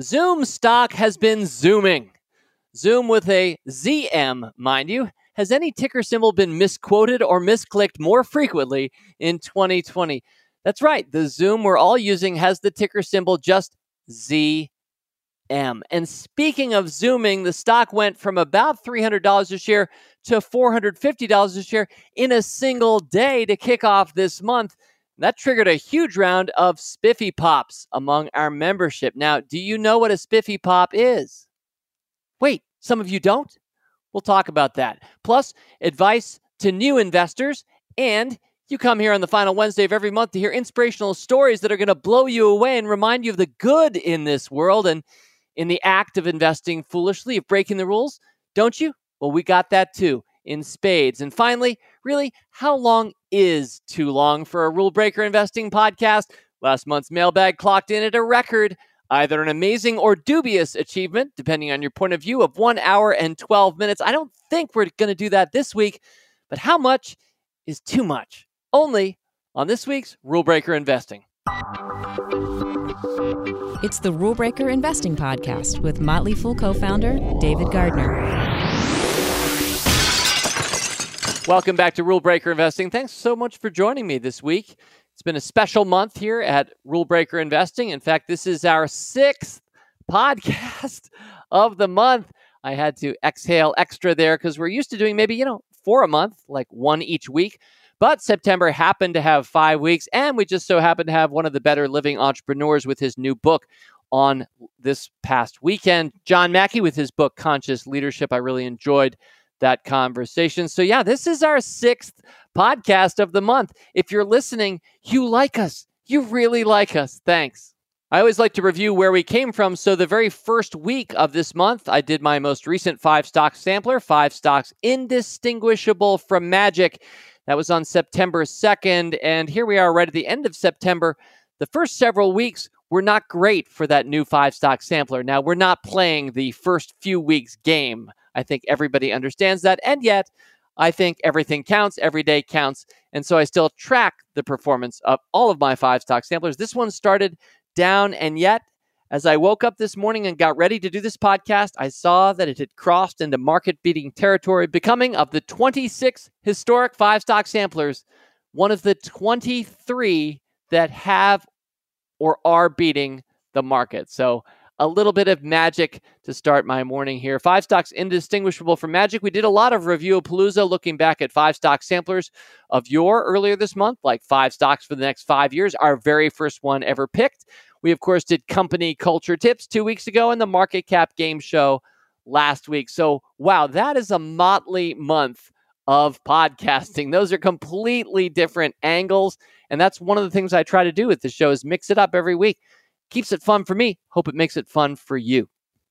Zoom stock has been zooming. Zoom with a ZM, mind you. Has any ticker symbol been misquoted or misclicked more frequently in 2020? That's right. The Zoom we're all using has the ticker symbol just ZM. And speaking of zooming, the stock went from about $300 a share to $450 a share in a single day to kick off this month. That triggered a huge round of spiffy pops among our membership. Now, do you know what a spiffy pop is? Wait, some of you don't? We'll talk about that. Plus, advice to new investors. And you come here on the final Wednesday of every month to hear inspirational stories that are going to blow you away and remind you of the good in this world and in the act of investing foolishly, of breaking the rules. Don't you? Well, we got that too in spades. And finally, really, how long is too long for a rule breaker investing podcast? Last month's mailbag clocked in at a record, either an amazing or dubious achievement, depending on your point of view, of one hour and 12 minutes. I don't think we're going to do that this week, but how much is too much? Only on this week's Rule Breaker Investing. It's the Rule Breaker Investing Podcast with Motley Fool co founder David Gardner. Welcome back to Rule Breaker Investing. Thanks so much for joining me this week. It's been a special month here at Rule Breaker Investing. In fact, this is our sixth podcast of the month. I had to exhale extra there because we're used to doing maybe, you know, four a month, like one each week. But September happened to have five weeks, and we just so happened to have one of the better living entrepreneurs with his new book on this past weekend. John Mackey with his book, Conscious Leadership. I really enjoyed that conversation. So, yeah, this is our sixth podcast of the month. If you're listening, you like us. You really like us. Thanks. I always like to review where we came from. So, the very first week of this month, I did my most recent five stock sampler, five stocks indistinguishable from magic. That was on September 2nd. And here we are right at the end of September. The first several weeks were not great for that new five stock sampler. Now, we're not playing the first few weeks game. I think everybody understands that. And yet, I think everything counts, every day counts. And so I still track the performance of all of my five stock samplers. This one started down, and yet, as I woke up this morning and got ready to do this podcast, I saw that it had crossed into market beating territory, becoming of the 26 historic five stock samplers, one of the 23 that have or are beating the market. So a little bit of magic to start my morning here. Five stocks indistinguishable from magic. We did a lot of review of Palooza looking back at five stock samplers of your earlier this month, like five stocks for the next five years, our very first one ever picked. We, of course, did company culture tips two weeks ago and the market cap game show last week. So, wow, that is a motley month of podcasting. Those are completely different angles. And that's one of the things I try to do with the show is mix it up every week. Keeps it fun for me. Hope it makes it fun for you.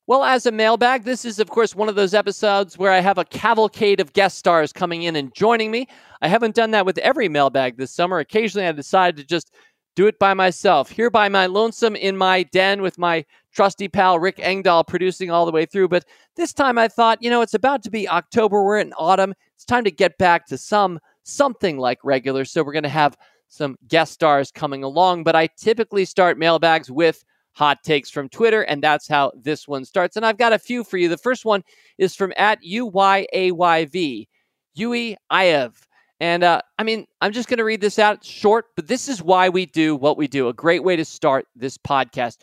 Well, as a mailbag, this is, of course, one of those episodes where I have a cavalcade of guest stars coming in and joining me. I haven't done that with every mailbag this summer. Occasionally, I decide to just do it by myself, here by my lonesome in my den with my trusty pal Rick Engdahl producing all the way through. But this time I thought, you know, it's about to be October. We're in autumn. It's time to get back to some something like regular. So we're going to have some guest stars coming along, but I typically start mailbags with hot takes from Twitter, and that's how this one starts. And I've got a few for you. The first one is from at UYAYV, Yui Iev. And uh, I mean, I'm just going to read this out short, but this is why we do what we do. A great way to start this podcast.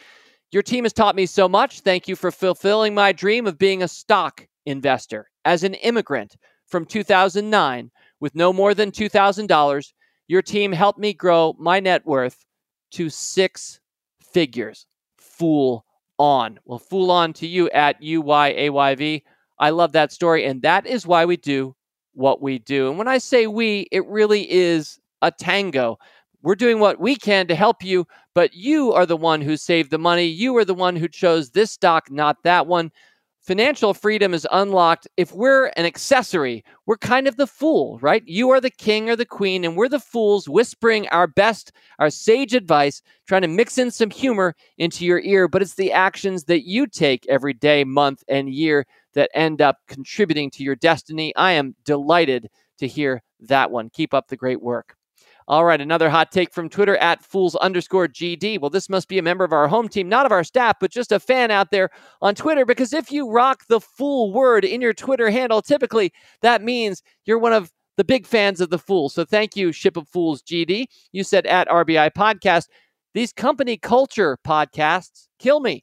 Your team has taught me so much. Thank you for fulfilling my dream of being a stock investor. As an immigrant from 2009 with no more than $2,000, your team helped me grow my net worth to six figures. Fool on. Well, fool on to you at UYAYV. I love that story. And that is why we do what we do. And when I say we, it really is a tango. We're doing what we can to help you, but you are the one who saved the money. You are the one who chose this stock, not that one financial freedom is unlocked if we're an accessory. We're kind of the fool, right? You are the king or the queen, and we're the fools whispering our best, our sage advice, trying to mix in some humor into your ear. But it's the actions that you take every day, month, and year that end up contributing to your destiny. I am delighted to hear that one. Keep up the great work. All right, another hot take from Twitter at fools underscore GD. Well, this must be a member of our home team, not of our staff, but just a fan out there on Twitter. Because if you rock the fool word in your Twitter handle, typically that means you're one of the big fans of the fool. So thank you, Ship of Fools GD. You said at RBI Podcast, these company culture podcasts kill me.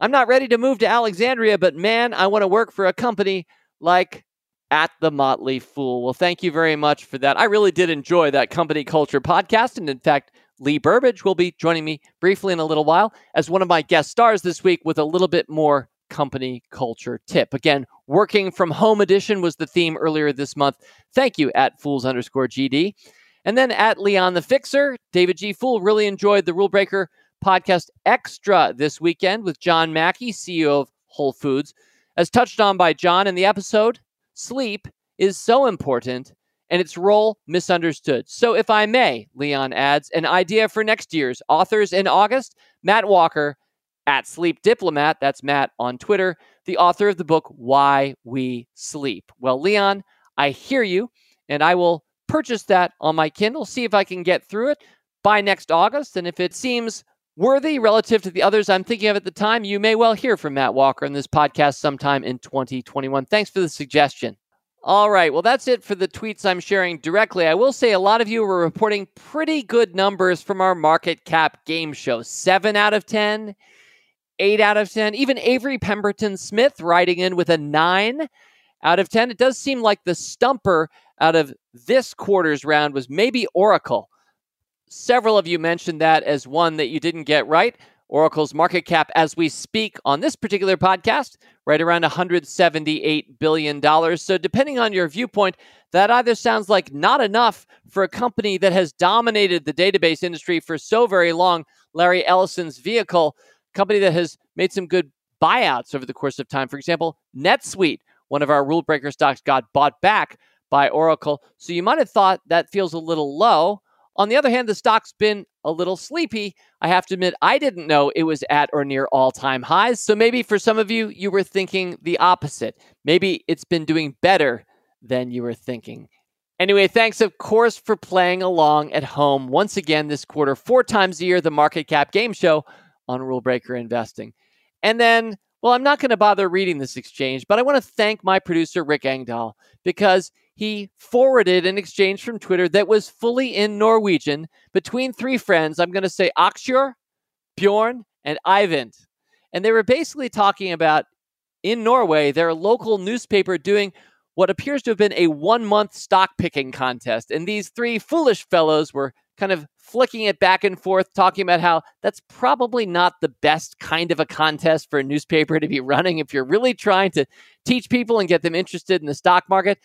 I'm not ready to move to Alexandria, but man, I want to work for a company like at the Motley Fool. Well, thank you very much for that. I really did enjoy that company culture podcast. And in fact, Lee Burbage will be joining me briefly in a little while as one of my guest stars this week with a little bit more company culture tip. Again, working from home edition was the theme earlier this month. Thank you at fools underscore GD. And then at Leon the Fixer, David G. Fool really enjoyed the Rule Breaker podcast extra this weekend with John Mackey, CEO of Whole Foods. As touched on by John in the episode, sleep is so important and its role misunderstood. So, if I may, Leon adds, an idea for next year's authors in August Matt Walker at Sleep Diplomat, that's Matt on Twitter, the author of the book Why We Sleep. Well, Leon, I hear you, and I will purchase that on my Kindle, see if I can get through it by next August. And if it seems worthy relative to the others I'm thinking of at the time, you may well hear from Matt Walker in this podcast sometime in 2021. Thanks for the suggestion. All right, well, that's it for the tweets I'm sharing directly. I will say a lot of you were reporting pretty good numbers from our market cap game show. Seven out of 10, eight out of 10. Even Avery Pemberton Smith writing in with a nine out of 10. It does seem like the stumper out of this quarter's round was maybe Oracle. Several of you mentioned that as one that you didn't get right. Oracle's market cap as we speak on this particular podcast, right around $178 billion. So, depending on your viewpoint, that either sounds like not enough for a company that has dominated the database industry for so very long, Larry Ellison's vehicle, company that has made some good buyouts over the course of time. For example, NetSuite, one of our rule breaker stocks, got bought back by Oracle. So, you might have thought that feels a little low. On the other hand, the stock's been a little sleepy. I have to admit, I didn't know it was at or near all time highs. So maybe for some of you, you were thinking the opposite. Maybe it's been doing better than you were thinking. Anyway, thanks, of course, for playing along at home once again this quarter, four times a year, the Market Cap Game Show on Rule Breaker Investing. And then, well, I'm not going to bother reading this exchange, but I want to thank my producer, Rick Engdahl, because he forwarded an exchange from Twitter that was fully in Norwegian between three friends. I'm going to say Aksjor, Bjorn, and Eivind. And they were basically talking about in Norway, their local newspaper doing what appears to have been a one month stock picking contest. And these three foolish fellows were kind of flicking it back and forth, talking about how that's probably not the best kind of a contest for a newspaper to be running if you're really trying to teach people and get them interested in the stock market.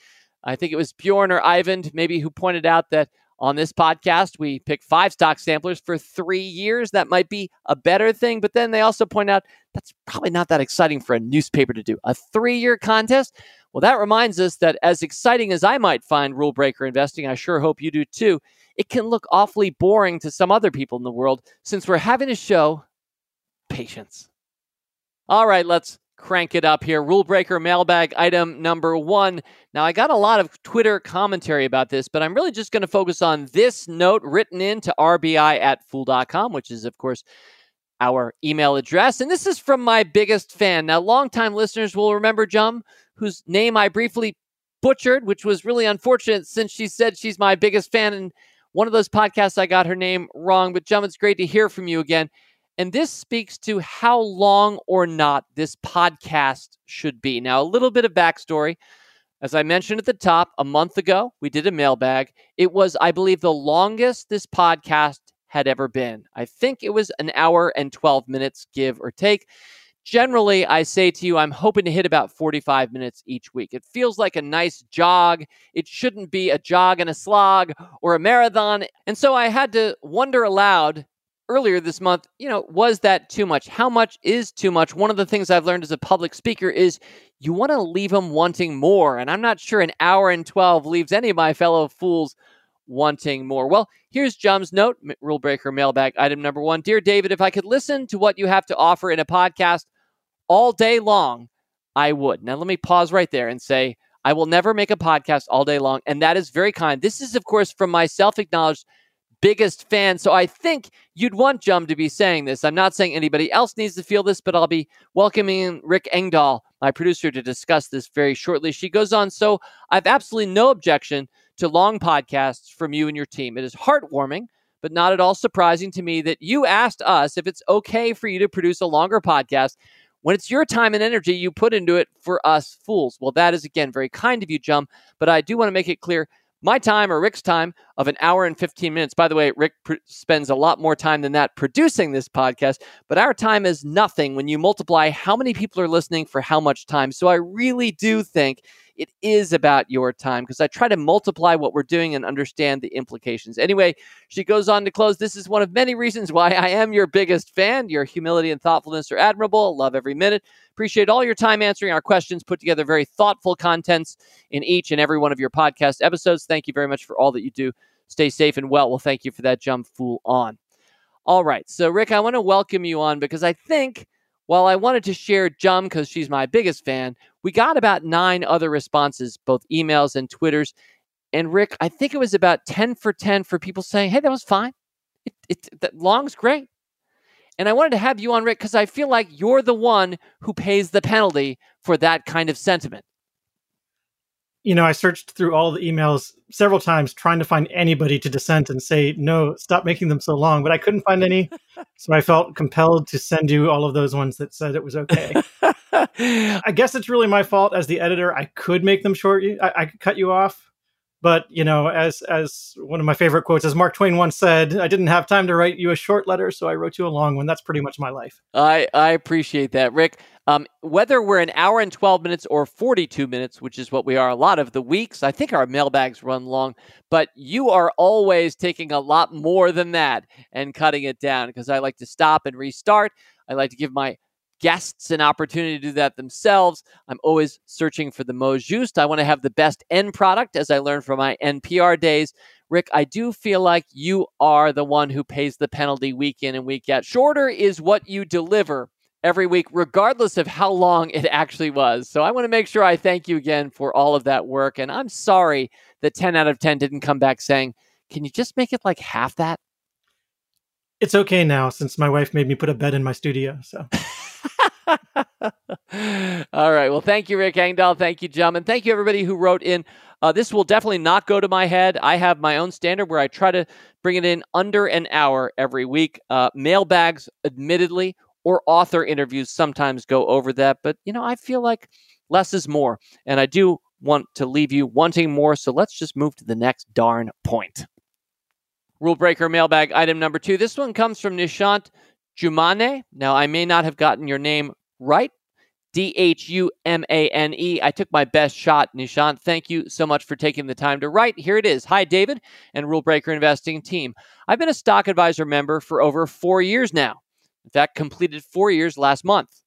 I think it was Bjorn or Ivan, maybe, who pointed out that on this podcast, we pick five stock samplers for three years. That might be a better thing. But then they also point out that's probably not that exciting for a newspaper to do. A three year contest? Well, that reminds us that as exciting as I might find rule breaker investing, I sure hope you do too, it can look awfully boring to some other people in the world since we're having to show patience. All right, let's crank it up here. Rule breaker mailbag item number one. Now, I got a lot of Twitter commentary about this, but I'm really just going to focus on this note written in to RBI at fool.com, which is, of course, our email address. And this is from my biggest fan. Now, longtime listeners will remember Jum, whose name I briefly butchered, which was really unfortunate since she said she's my biggest fan. And one of those podcasts, I got her name wrong. But Jum, it's great to hear from you again. And this speaks to how long or not this podcast should be. Now, a little bit of backstory. As I mentioned at the top, a month ago, we did a mailbag. It was, I believe, the longest this podcast had ever been. I think it was an hour and 12 minutes, give or take. Generally, I say to you, I'm hoping to hit about 45 minutes each week. It feels like a nice jog. It shouldn't be a jog and a slog or a marathon. And so I had to wonder aloud earlier this month, you know, was that too much? How much is too much? One of the things I've learned as a public speaker is you want to leave them wanting more. And I'm not sure an hour and 12 leaves any of my fellow fools wanting more. Well, here's Jum's note, rule breaker mailbag item number one. Dear David, if I could listen to what you have to offer in a podcast all day long, I would. Now, let me pause right there and say, I will never make a podcast all day long. And that is very kind. This is, of course, from my self acknowledged biggest fan. So I think you'd want Jum to be saying this. I'm not saying anybody else needs to feel this, but I'll be welcoming Rick Engdahl, my producer, to discuss this very shortly. She goes on, so I've absolutely no objection to long podcasts from you and your team. It is heartwarming, but not at all surprising to me that you asked us if it's okay for you to produce a longer podcast when it's your time and energy you put into it for us fools. Well, that is again very kind of you, Jum, but I do want to make it clear my time or Rick's time of an hour and 15 minutes. By the way, Rick pr- spends a lot more time than that producing this podcast, but our time is nothing when you multiply how many people are listening for how much time. So I really do think it is about your time because I try to multiply what we're doing and understand the implications. Anyway, she goes on to close. This is one of many reasons why I am your biggest fan. Your humility and thoughtfulness are admirable. Love every minute. Appreciate all your time answering our questions. Put together very thoughtful contents in each and every one of your podcast episodes. Thank you very much for all that you do. Stay safe and well. Well, thank you for that jump, fool on. All right. So, Rick, I want to welcome you on because I think while I wanted to share Jum because she's my biggest fan, we got about nine other responses, both emails and Twitters. And Rick, I think it was about 10 for 10 for people saying, hey, that was fine. It, it, that long's great. And I wanted to have you on, Rick, because I feel like you're the one who pays the penalty for that kind of sentiment you know, I searched through all the emails several times trying to find anybody to dissent and say, no, stop making them so long, but I couldn't find any. so I felt compelled to send you all of those ones that said it was okay. I guess it's really my fault as the editor. I could make them short. I, I could cut you off. But you know, as as one of my favorite quotes, as Mark Twain once said, "I didn't have time to write you a short letter, so I wrote you a long one." That's pretty much my life. I I appreciate that, Rick. Um, whether we're an hour and twelve minutes or forty-two minutes, which is what we are a lot of the weeks, I think our mailbags run long. But you are always taking a lot more than that and cutting it down because I like to stop and restart. I like to give my guests an opportunity to do that themselves. I'm always searching for the most just. I want to have the best end product, as I learned from my NPR days. Rick, I do feel like you are the one who pays the penalty week in and week out. Shorter is what you deliver every week, regardless of how long it actually was. So I want to make sure I thank you again for all of that work. And I'm sorry that 10 out of 10 didn't come back saying, can you just make it like half that? It's okay now since my wife made me put a bed in my studio. So. All right. Well, thank you, Rick Engdahl. Thank you, Jum. And thank you, everybody who wrote in. Uh, this will definitely not go to my head. I have my own standard where I try to bring it in under an hour every week. Uh, mailbags, admittedly, or author interviews sometimes go over that. But, you know, I feel like less is more. And I do want to leave you wanting more. So let's just move to the next darn point. Rule breaker mailbag item number two. This one comes from Nishant Dhumane. Now, I may not have gotten your name right. D H U M A N E. I took my best shot, Nishant. Thank you so much for taking the time to write. Here it is. Hi, David and Rule Breaker Investing team. I've been a stock advisor member for over four years now. In fact, completed four years last month.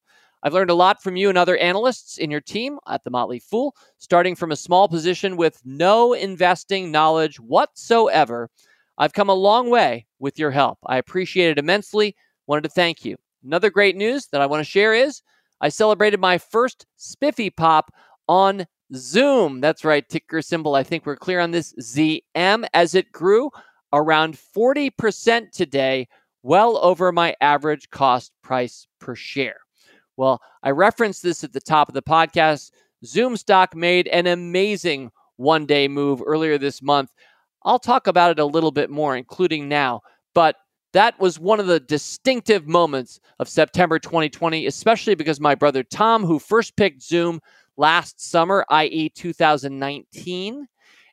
I've learned a lot from you and other analysts in your team at the Motley Fool, starting from a small position with no investing knowledge whatsoever. I've come a long way with your help. I appreciate it immensely. Wanted to thank you. Another great news that I want to share is I celebrated my first Spiffy Pop on Zoom. That's right, ticker symbol. I think we're clear on this ZM as it grew around 40% today, well over my average cost price per share. Well, I referenced this at the top of the podcast. Zoom stock made an amazing one day move earlier this month. I'll talk about it a little bit more, including now. But that was one of the distinctive moments of September 2020, especially because my brother Tom, who first picked Zoom last summer, i.e., 2019,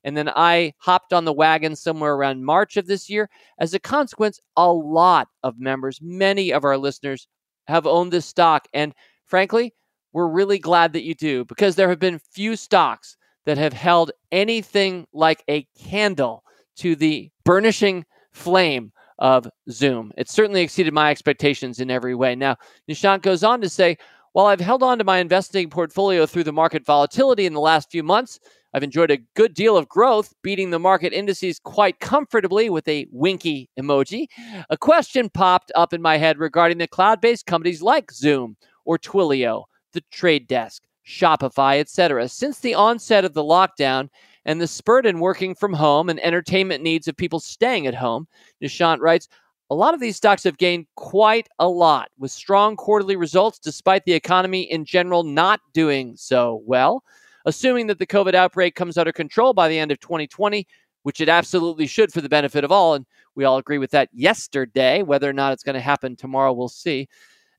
and then I hopped on the wagon somewhere around March of this year. As a consequence, a lot of members, many of our listeners, have owned this stock. And frankly, we're really glad that you do because there have been few stocks that have held anything like a candle to the burnishing flame of Zoom. It certainly exceeded my expectations in every way. Now, Nishant goes on to say, while I've held on to my investing portfolio through the market volatility in the last few months, I've enjoyed a good deal of growth, beating the market indices quite comfortably with a winky emoji. A question popped up in my head regarding the cloud based companies like Zoom or Twilio, the Trade Desk, Shopify, etc. Since the onset of the lockdown, and the spurt in working from home and entertainment needs of people staying at home. Nishant writes, a lot of these stocks have gained quite a lot with strong quarterly results despite the economy in general not doing so well. Assuming that the COVID outbreak comes under control by the end of 2020, which it absolutely should for the benefit of all, and we all agree with that yesterday. Whether or not it's going to happen tomorrow, we'll see.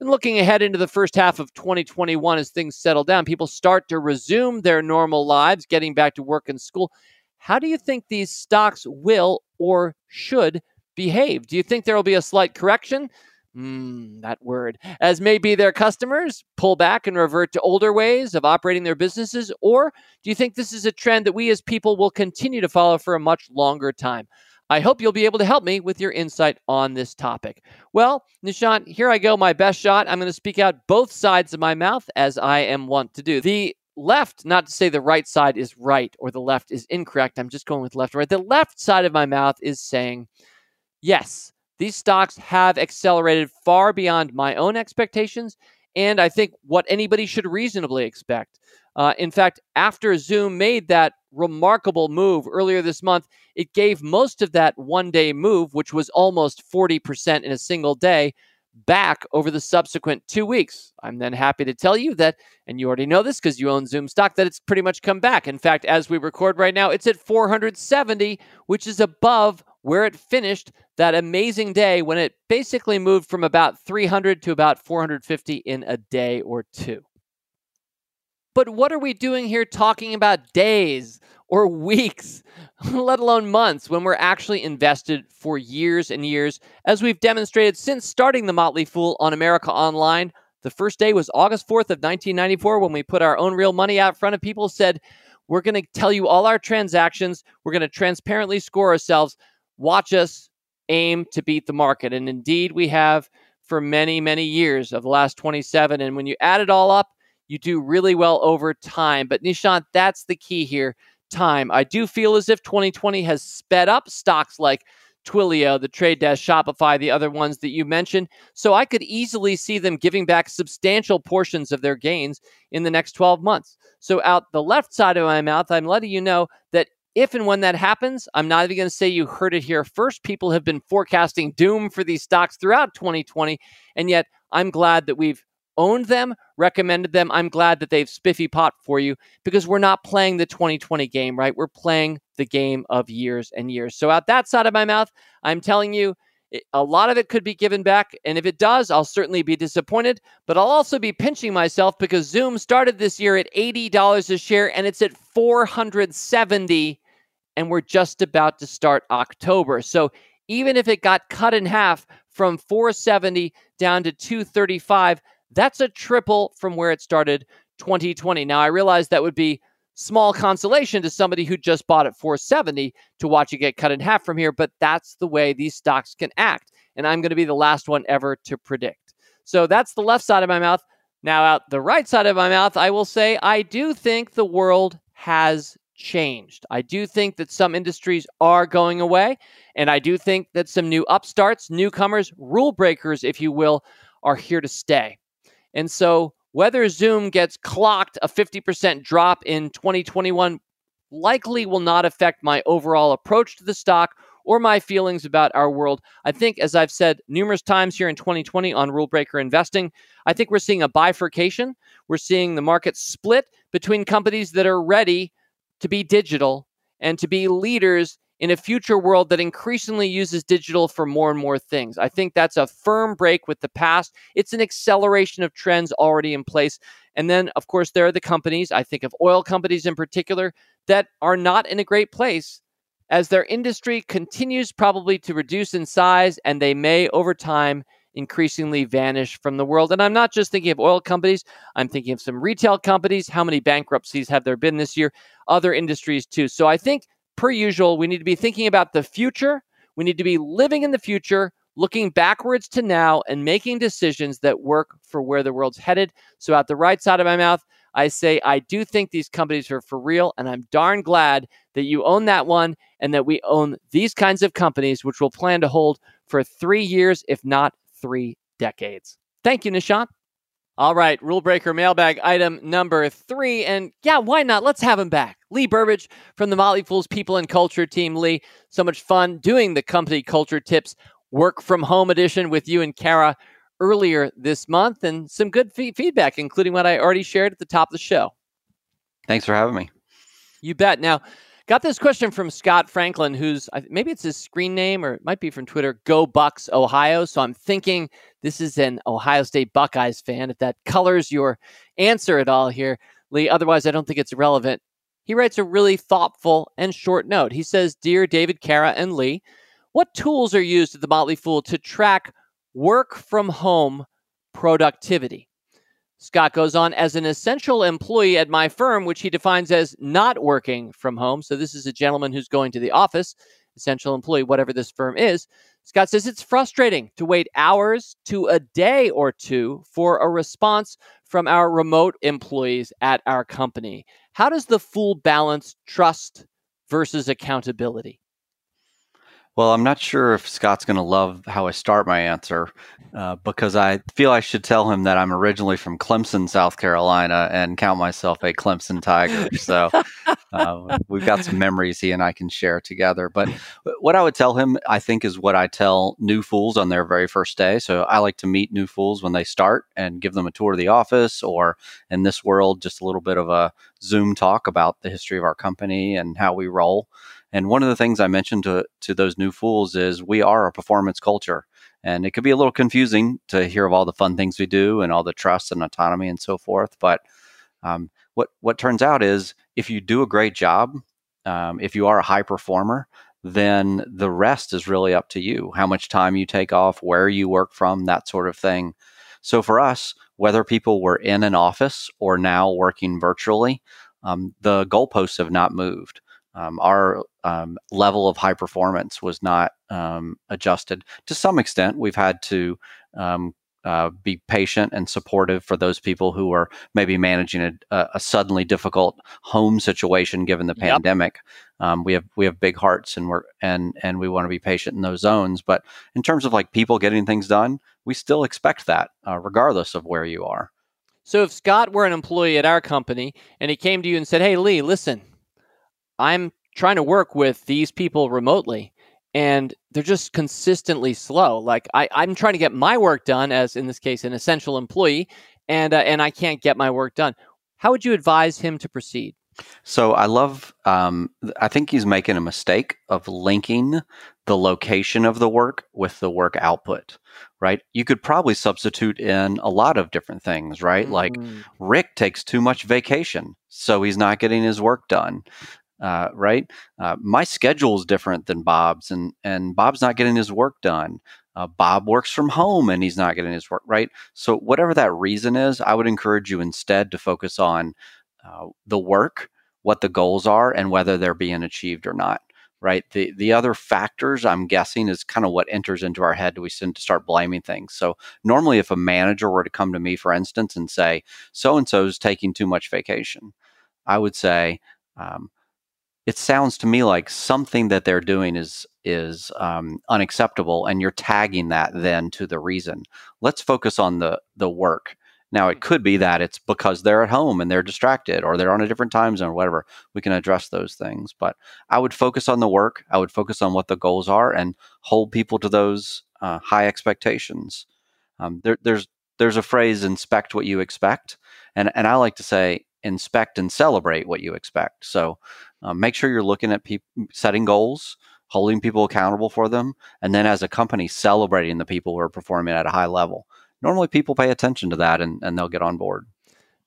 And looking ahead into the first half of 2021 as things settle down, people start to resume their normal lives, getting back to work and school. How do you think these stocks will or should behave? Do you think there will be a slight correction? Mm, that word. As maybe their customers pull back and revert to older ways of operating their businesses? Or do you think this is a trend that we as people will continue to follow for a much longer time? I hope you'll be able to help me with your insight on this topic. Well, Nishant, here I go, my best shot. I'm going to speak out both sides of my mouth as I am wont to do. The left, not to say the right side is right or the left is incorrect. I'm just going with left right. The left side of my mouth is saying, yes, these stocks have accelerated far beyond my own expectations and I think what anybody should reasonably expect. Uh, in fact, after Zoom made that remarkable move earlier this month, it gave most of that one day move, which was almost 40% in a single day, back over the subsequent two weeks. I'm then happy to tell you that, and you already know this because you own Zoom stock, that it's pretty much come back. In fact, as we record right now, it's at 470, which is above where it finished that amazing day when it basically moved from about 300 to about 450 in a day or two. But what are we doing here talking about days or weeks, let alone months, when we're actually invested for years and years, as we've demonstrated since starting the Motley Fool on America Online? The first day was August 4th of 1994 when we put our own real money out front of people, said, We're going to tell you all our transactions. We're going to transparently score ourselves watch us aim to beat the market. And indeed, we have for many, many years of the last 27. And when you add it all up, you do really well over time. But Nishant, that's the key here time. I do feel as if 2020 has sped up stocks like Twilio, the Trade Desk, Shopify, the other ones that you mentioned. So I could easily see them giving back substantial portions of their gains in the next 12 months. So out the left side of my mouth, I'm letting you know that if and when that happens, I'm not even going to say you heard it here first. People have been forecasting doom for these stocks throughout 2020. And yet, I'm glad that we've owned them, recommended them. I'm glad that they've spiffy popped for you because we're not playing the 2020 game, right? We're playing the game of years and years. So, out that side of my mouth, I'm telling you, a lot of it could be given back. And if it does, I'll certainly be disappointed. But I'll also be pinching myself because Zoom started this year at $80 a share and it's at 470 and we're just about to start October. So even if it got cut in half from 470 down to 235, that's a triple from where it started 2020. Now I realize that would be small consolation to somebody who just bought at 470 to watch it get cut in half from here, but that's the way these stocks can act. And I'm going to be the last one ever to predict. So that's the left side of my mouth. Now, out the right side of my mouth, I will say I do think the world has changed. I do think that some industries are going away. And I do think that some new upstarts, newcomers, rule breakers, if you will, are here to stay. And so whether Zoom gets clocked a 50% drop in 2021 likely will not affect my overall approach to the stock or my feelings about our world. I think, as I've said numerous times here in 2020 on Rule Breaker Investing, I think we're seeing a bifurcation. We're seeing the market split between companies that are ready to be digital and to be leaders in a future world that increasingly uses digital for more and more things. I think that's a firm break with the past. It's an acceleration of trends already in place. And then, of course, there are the companies, I think of oil companies in particular, that are not in a great place as their industry continues probably to reduce in size and they may over time increasingly vanish from the world. And I'm not just thinking of oil companies, I'm thinking of some retail companies. How many bankruptcies have there been this year? Other industries too. So I think per usual, we need to be thinking about the future. We need to be living in the future, looking backwards to now, and making decisions that work for where the world's headed. So, at the right side of my mouth, I say, I do think these companies are for real, and I'm darn glad that you own that one and that we own these kinds of companies, which we'll plan to hold for three years, if not three decades. Thank you, Nishant. All right, rule breaker mailbag item number three. And yeah, why not? Let's have him back. Lee Burbage from the Motley Fools People and Culture team. Lee, so much fun doing the company culture tips work from home edition with you and Kara earlier this month and some good f- feedback, including what I already shared at the top of the show. Thanks for having me. You bet. Now, Got this question from Scott Franklin, who's maybe it's his screen name or it might be from Twitter, Go Bucks Ohio. So I'm thinking this is an Ohio State Buckeyes fan. If that colors your answer at all here, Lee, otherwise I don't think it's relevant. He writes a really thoughtful and short note. He says, Dear David, Kara, and Lee, what tools are used at the Motley Fool to track work from home productivity? Scott goes on as an essential employee at my firm, which he defines as not working from home. So this is a gentleman who's going to the office, essential employee, whatever this firm is. Scott says it's frustrating to wait hours to a day or two for a response from our remote employees at our company. How does the fool balance trust versus accountability? Well, I'm not sure if Scott's going to love how I start my answer uh, because I feel I should tell him that I'm originally from Clemson, South Carolina, and count myself a Clemson Tiger. So uh, we've got some memories he and I can share together. But what I would tell him, I think, is what I tell new fools on their very first day. So I like to meet new fools when they start and give them a tour of the office, or in this world, just a little bit of a Zoom talk about the history of our company and how we roll. And one of the things I mentioned to, to those new fools is we are a performance culture. And it could be a little confusing to hear of all the fun things we do and all the trust and autonomy and so forth. But um, what, what turns out is if you do a great job, um, if you are a high performer, then the rest is really up to you. How much time you take off, where you work from, that sort of thing. So for us, whether people were in an office or now working virtually, um, the goalposts have not moved um, our um, level of high performance was not um, adjusted. To some extent, we've had to um, uh, be patient and supportive for those people who are maybe managing a, a suddenly difficult home situation given the yep. pandemic. Um, we have we have big hearts and we're and and we want to be patient in those zones. But in terms of like people getting things done, we still expect that uh, regardless of where you are. So if Scott were an employee at our company and he came to you and said, "Hey Lee, listen, I'm trying to work with these people remotely and they're just consistently slow. Like I, I'm trying to get my work done as in this case an essential employee, and uh, and I can't get my work done. How would you advise him to proceed? So I love. Um, I think he's making a mistake of linking the location of the work with the work output. Right? You could probably substitute in a lot of different things. Right? Mm-hmm. Like Rick takes too much vacation, so he's not getting his work done uh, right? Uh, my schedule is different than Bob's, and and Bob's not getting his work done. Uh, Bob works from home and he's not getting his work right. So whatever that reason is, I would encourage you instead to focus on uh, the work, what the goals are, and whether they're being achieved or not. Right. The the other factors I'm guessing is kind of what enters into our head. We tend to start blaming things? So normally, if a manager were to come to me, for instance, and say so and so is taking too much vacation, I would say. Um, it sounds to me like something that they're doing is is um, unacceptable, and you're tagging that then to the reason. Let's focus on the the work. Now, it could be that it's because they're at home and they're distracted, or they're on a different time zone, or whatever. We can address those things, but I would focus on the work. I would focus on what the goals are and hold people to those uh, high expectations. Um, there, there's there's a phrase "inspect what you expect," and and I like to say inspect and celebrate what you expect. So um, make sure you're looking at people setting goals, holding people accountable for them, and then as a company celebrating the people who are performing at a high level. Normally, people pay attention to that and, and they'll get on board.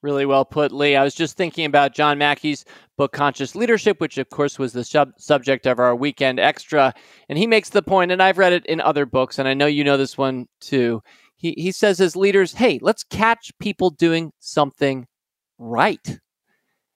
Really well put, Lee. I was just thinking about John Mackey's book, Conscious Leadership, which, of course, was the sub- subject of our weekend extra. And he makes the point, and I've read it in other books, and I know you know this one too. He, he says, as leaders, hey, let's catch people doing something right.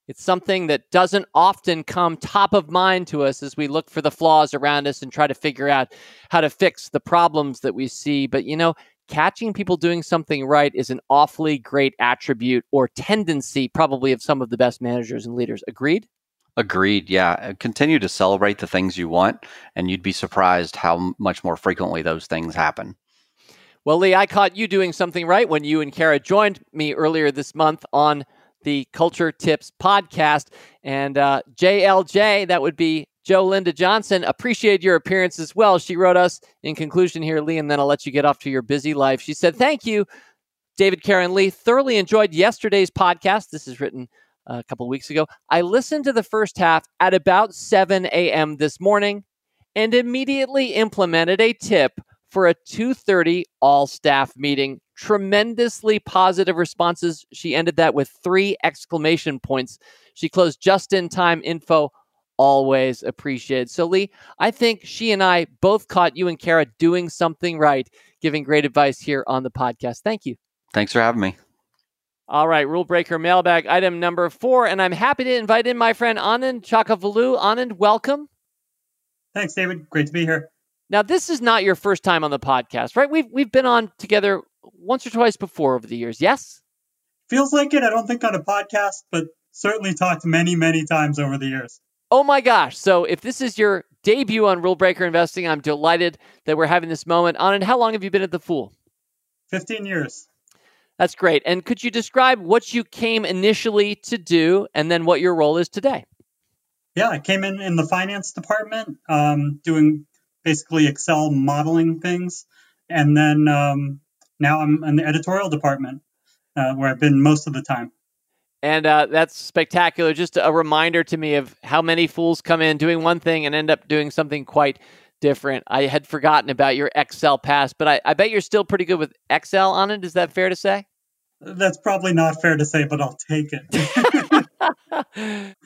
It's something that doesn't often come top of mind to us as we look for the flaws around us and try to figure out how to fix the problems that we see. But you know, catching people doing something right is an awfully great attribute or tendency, probably, of some of the best managers and leaders. Agreed? Agreed. Yeah. Uh, continue to celebrate the things you want, and you'd be surprised how much more frequently those things happen. Well, Lee, I caught you doing something right when you and Kara joined me earlier this month on the Culture Tips podcast. And uh, JLJ, that would be Joe Linda Johnson, appreciated your appearance as well. She wrote us in conclusion here, Lee, and then I'll let you get off to your busy life. She said, Thank you, David Kara Lee. Thoroughly enjoyed yesterday's podcast. This is written a couple weeks ago. I listened to the first half at about 7 a.m. this morning and immediately implemented a tip for a 2:30 all staff meeting. Tremendously positive responses. She ended that with 3 exclamation points. She closed just in time info always appreciated. So Lee, I think she and I both caught you and Kara doing something right, giving great advice here on the podcast. Thank you. Thanks for having me. All right, rule breaker mailbag item number four, and I'm happy to invite in my friend Anand Chokkavelu. Anand, welcome. Thanks, David. Great to be here. Now, this is not your first time on the podcast, right? We've we've been on together once or twice before over the years. Yes. Feels like it. I don't think on a podcast, but certainly talked many, many times over the years. Oh my gosh! So, if this is your debut on Rule Breaker Investing, I'm delighted that we're having this moment. Anand, how long have you been at the Fool? Fifteen years. That's great. And could you describe what you came initially to do, and then what your role is today? Yeah, I came in in the finance department, um, doing basically Excel modeling things. And then um, now I'm in the editorial department uh, where I've been most of the time. And uh, that's spectacular. Just a reminder to me of how many fools come in doing one thing and end up doing something quite different. I had forgotten about your Excel pass, but I, I bet you're still pretty good with Excel on it. Is that fair to say? That's probably not fair to say, but I'll take it.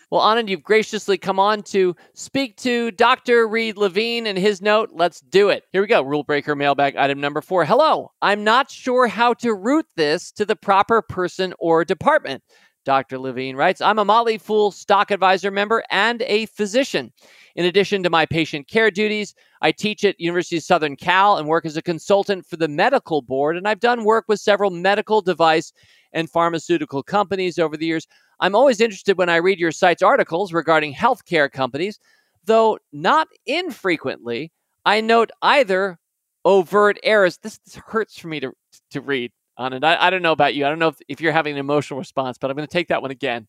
well, Anand, you've graciously come on to speak to Dr. Reed Levine and his note. Let's do it. Here we go. Rule breaker mailbag item number four. Hello. I'm not sure how to route this to the proper person or department. Dr. Levine writes, I'm a Motley Fool stock advisor member and a physician. In addition to my patient care duties, I teach at University of Southern Cal and work as a consultant for the medical board. And I've done work with several medical device and pharmaceutical companies over the years. I'm always interested when I read your site's articles regarding healthcare companies, though not infrequently, I note either overt errors. This, this hurts for me to, to read on. I, I don't know about you. I don't know if, if you're having an emotional response, but I'm going to take that one again.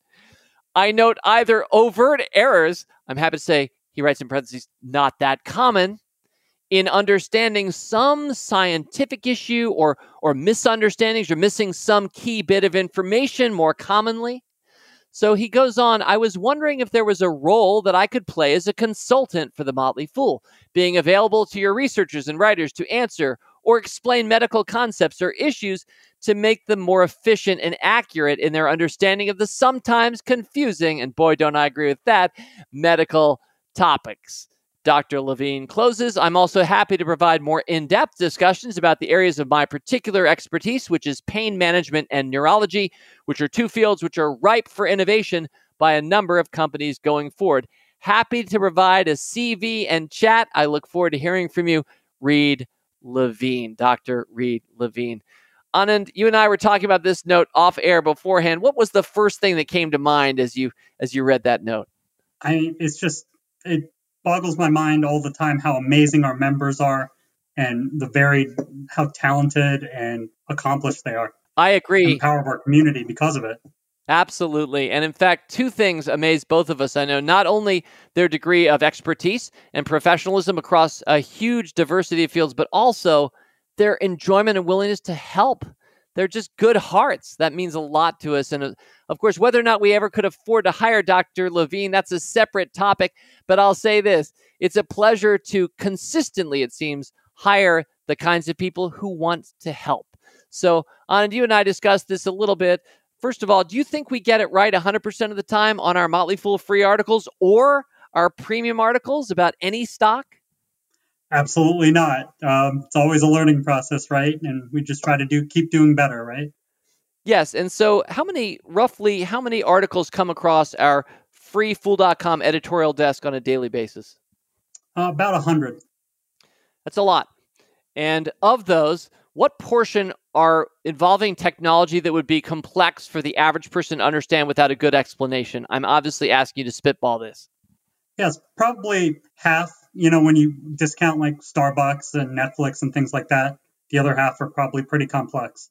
I note either overt errors, I'm happy to say, he writes in parentheses, not that common, in understanding some scientific issue or, or misunderstandings or missing some key bit of information more commonly. So he goes on, I was wondering if there was a role that I could play as a consultant for the Motley Fool, being available to your researchers and writers to answer or explain medical concepts or issues to make them more efficient and accurate in their understanding of the sometimes confusing, and boy, don't I agree with that, medical topics. Dr. Levine closes. I'm also happy to provide more in depth discussions about the areas of my particular expertise, which is pain management and neurology, which are two fields which are ripe for innovation by a number of companies going forward. Happy to provide a CV and chat. I look forward to hearing from you. Reed Levine, Dr. Reed Levine. Anand, you and I were talking about this note off air beforehand. What was the first thing that came to mind as you as you read that note? I it's just it boggles my mind all the time how amazing our members are and the varied how talented and accomplished they are. I agree. And the power of our community because of it. Absolutely. And in fact, two things amaze both of us. I know not only their degree of expertise and professionalism across a huge diversity of fields, but also their enjoyment and willingness to help. They're just good hearts. That means a lot to us. And uh, of course, whether or not we ever could afford to hire Dr. Levine, that's a separate topic. But I'll say this it's a pleasure to consistently, it seems, hire the kinds of people who want to help. So, Anand, you and I discussed this a little bit. First of all, do you think we get it right 100% of the time on our Motley Fool free articles or our premium articles about any stock? Absolutely not. Um, it's always a learning process, right? And we just try to do keep doing better, right? Yes. And so, how many, roughly, how many articles come across our free Fool.com editorial desk on a daily basis? Uh, about a hundred. That's a lot. And of those, what portion are involving technology that would be complex for the average person to understand without a good explanation? I'm obviously asking you to spitball this. Yes, probably half you know, when you discount like Starbucks and Netflix and things like that, the other half are probably pretty complex.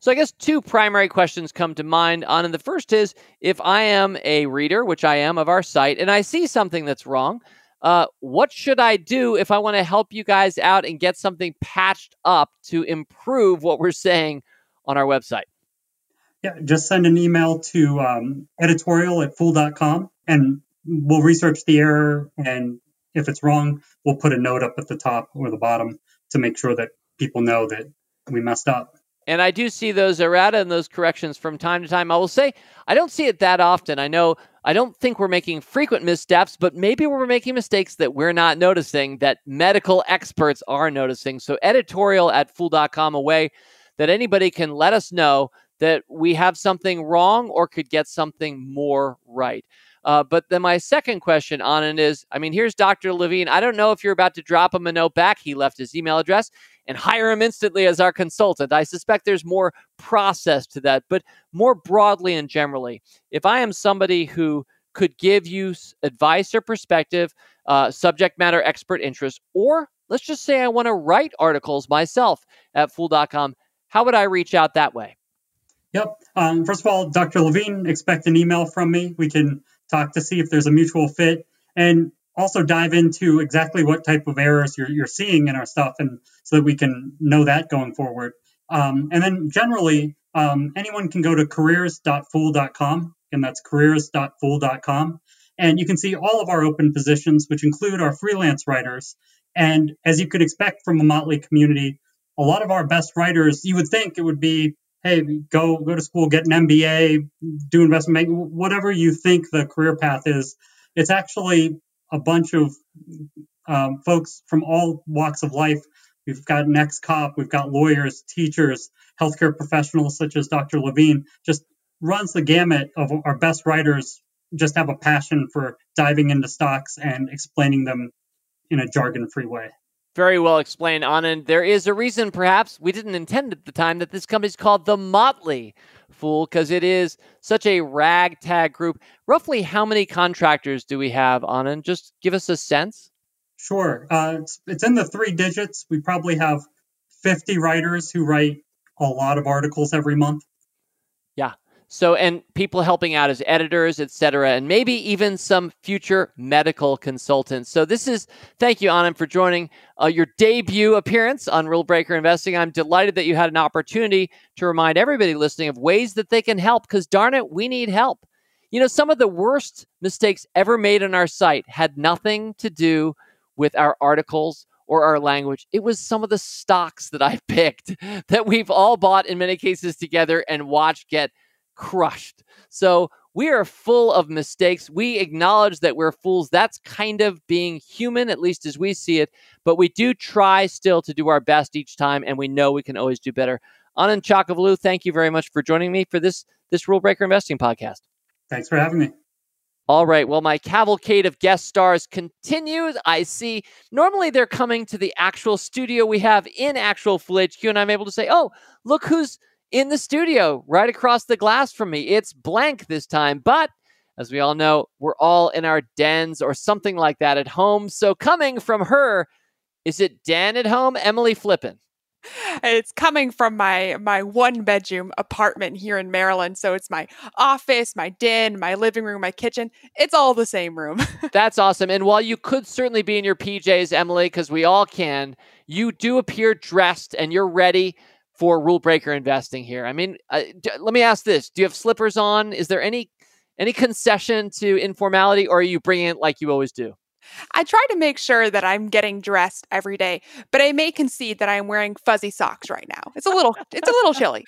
So I guess two primary questions come to mind. Anand the first is if I am a reader, which I am of our site, and I see something that's wrong, uh, what should I do if I want to help you guys out and get something patched up to improve what we're saying on our website? Yeah, just send an email to um, editorial at fool.com and we'll research the error. And if it's wrong, we'll put a note up at the top or the bottom to make sure that people know that we messed up. And I do see those errata and those corrections from time to time. I will say, I don't see it that often. I know I don't think we're making frequent missteps, but maybe we're making mistakes that we're not noticing that medical experts are noticing. So, editorial at fool.com, a way that anybody can let us know that we have something wrong or could get something more right. Uh, but then my second question on it is I mean, here's Dr. Levine. I don't know if you're about to drop him a note back. He left his email address and hire him instantly as our consultant. I suspect there's more process to that, but more broadly and generally, if I am somebody who could give you advice or perspective, uh, subject matter expert interest, or let's just say I want to write articles myself at fool.com, how would I reach out that way? Yep. Um, first of all, Dr. Levine, expect an email from me. We can talk to see if there's a mutual fit. And also dive into exactly what type of errors you're, you're seeing in our stuff and so that we can know that going forward. Um, and then generally um, anyone can go to careers.fool.com and that's careers.fool.com and you can see all of our open positions which include our freelance writers. And as you could expect from a motley community a lot of our best writers you would think it would be hey go go to school get an mba do investment banking whatever you think the career path is it's actually a bunch of um, folks from all walks of life. We've got an ex-cop, we've got lawyers, teachers, healthcare professionals such as Dr. Levine. Just runs the gamut of our best writers. Just have a passion for diving into stocks and explaining them in a jargon-free way. Very well explained, Anand. There is a reason, perhaps we didn't intend at the time, that this company is called the Motley Fool because it is such a ragtag group. Roughly, how many contractors do we have, Anand? Just give us a sense. Sure. Uh, it's, it's in the three digits. We probably have 50 writers who write a lot of articles every month. So, and people helping out as editors, et cetera, and maybe even some future medical consultants. So, this is thank you, Anand, for joining uh, your debut appearance on Rule Breaker Investing. I'm delighted that you had an opportunity to remind everybody listening of ways that they can help because, darn it, we need help. You know, some of the worst mistakes ever made on our site had nothing to do with our articles or our language. It was some of the stocks that I picked that we've all bought in many cases together and watched get crushed. So we are full of mistakes. We acknowledge that we're fools. That's kind of being human, at least as we see it. But we do try still to do our best each time, and we know we can always do better. Anand Chokkavelu, thank you very much for joining me for this this Rule Breaker Investing podcast. Thanks for having me. All right. Well, my cavalcade of guest stars continues. I see normally they're coming to the actual studio we have in actual Fool HQ, and I'm able to say, oh, look who's in the studio right across the glass from me. It's blank this time, but as we all know, we're all in our dens or something like that at home. So coming from her, is it Dan at home? Emily Flippen. It's coming from my my one bedroom apartment here in Maryland. So it's my office, my den, my living room, my kitchen. It's all the same room. That's awesome. And while you could certainly be in your PJs, Emily, because we all can, you do appear dressed and you're ready for rule breaker investing here? I mean, uh, d- let me ask this: Do you have slippers on? Is there any any concession to informality, or are you bringing it like you always do? I try to make sure that I'm getting dressed every day, but I may concede that I'm wearing fuzzy socks right now. It's a little it's a little chilly.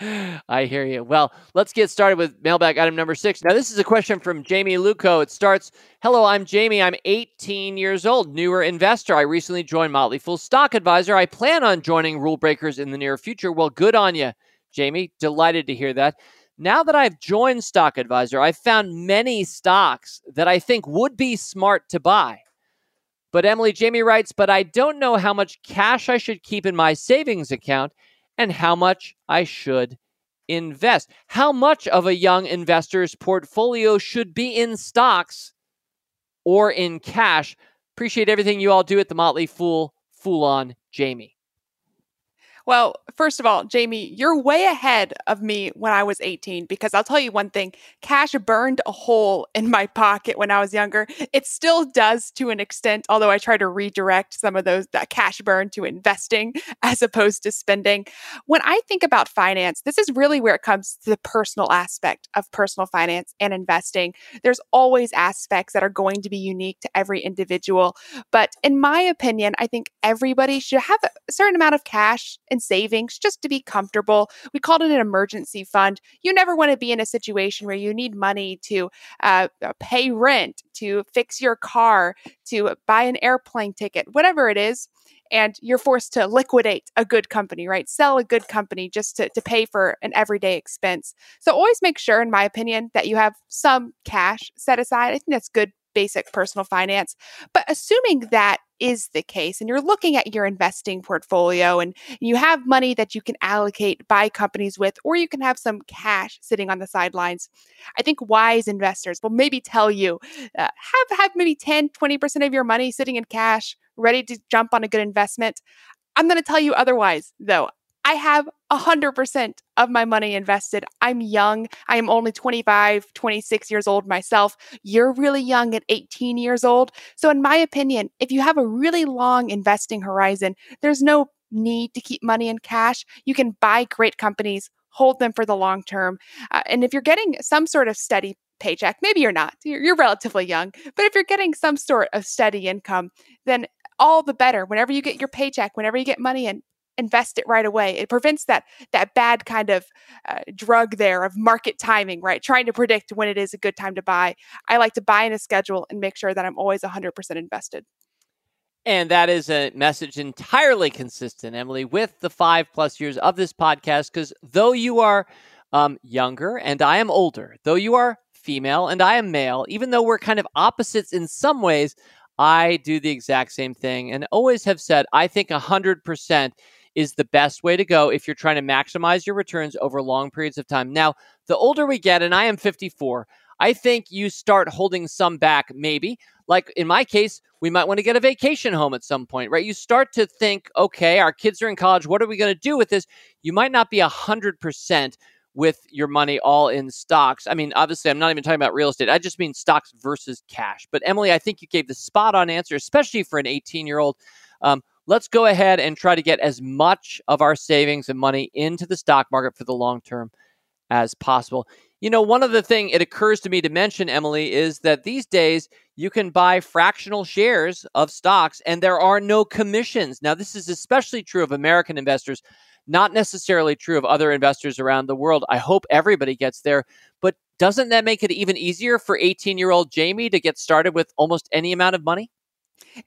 I hear you. Well, let's get started with mailbag item number 6. Now, this is a question from Jamie Luco. It starts, "Hello, I'm Jamie. I'm 18 years old, newer investor. I recently joined Motley Fool Stock Advisor. I plan on joining Rule Breakers in the near future. Well, good on you, Jamie. Delighted to hear that." Now that I've joined Stock Advisor, I've found many stocks that I think would be smart to buy. But Emily Jamie writes, but I don't know how much cash I should keep in my savings account and how much I should invest. How much of a young investor's portfolio should be in stocks or in cash? Appreciate everything you all do at the Motley Fool. Fool on Jamie. Well, first of all, Jamie, you're way ahead of me when I was 18 because I'll tell you one thing cash burned a hole in my pocket when I was younger. It still does to an extent, although I try to redirect some of those that cash burn to investing as opposed to spending. When I think about finance, this is really where it comes to the personal aspect of personal finance and investing. There's always aspects that are going to be unique to every individual. But in my opinion, I think everybody should have a certain amount of cash savings just to be comfortable. We called it an emergency fund. You never want to be in a situation where you need money to uh, uh, pay rent, to fix your car, to buy an airplane ticket, whatever it is. And you're forced to liquidate a good company, right? Sell a good company just to, to pay for an everyday expense. So always make sure, in my opinion, that you have some cash set aside. I think that's good basic personal finance. But assuming that is the case and you're looking at your investing portfolio and you have money that you can allocate buy companies with or you can have some cash sitting on the sidelines i think wise investors will maybe tell you uh, have have maybe 10 20% of your money sitting in cash ready to jump on a good investment i'm going to tell you otherwise though I have 100% of my money invested. I'm young. I am only 25, 26 years old myself. You're really young at 18 years old. So, in my opinion, if you have a really long investing horizon, there's no need to keep money in cash. You can buy great companies, hold them for the long term. Uh, and if you're getting some sort of steady paycheck, maybe you're not, you're, you're relatively young, but if you're getting some sort of steady income, then all the better. Whenever you get your paycheck, whenever you get money in, invest it right away. It prevents that that bad kind of uh, drug there of market timing, right? Trying to predict when it is a good time to buy. I like to buy in a schedule and make sure that I'm always 100% invested. And that is a message entirely consistent, Emily, with the five plus years of this podcast. Because though you are um, younger and I am older, though you are female and I am male, even though we're kind of opposites in some ways, I do the exact same thing and always have said I think 100% is the best way to go if you're trying to maximize your returns over long periods of time. Now, the older we get, and I am 54, I think you start holding some back, maybe. Like in my case, we might want to get a vacation home at some point, right? You start to think, okay, our kids are in college. What are we going to do with this? You might not be 100% with your money all in stocks. I mean, obviously, I'm not even talking about real estate. I just mean stocks versus cash. But Emily, I think you gave the spot on answer, especially for an 18 year old. Um, let's go ahead and try to get as much of our savings and money into the stock market for the long term as possible. You know, one of the thing it occurs to me to mention, Emily, is that these days you can buy fractional shares of stocks and there are no commissions. Now, this is especially true of American investors, not necessarily true of other investors around the world. I hope everybody gets there, but doesn't that make it even easier for 18 year old Jamie to get started with almost any amount of money?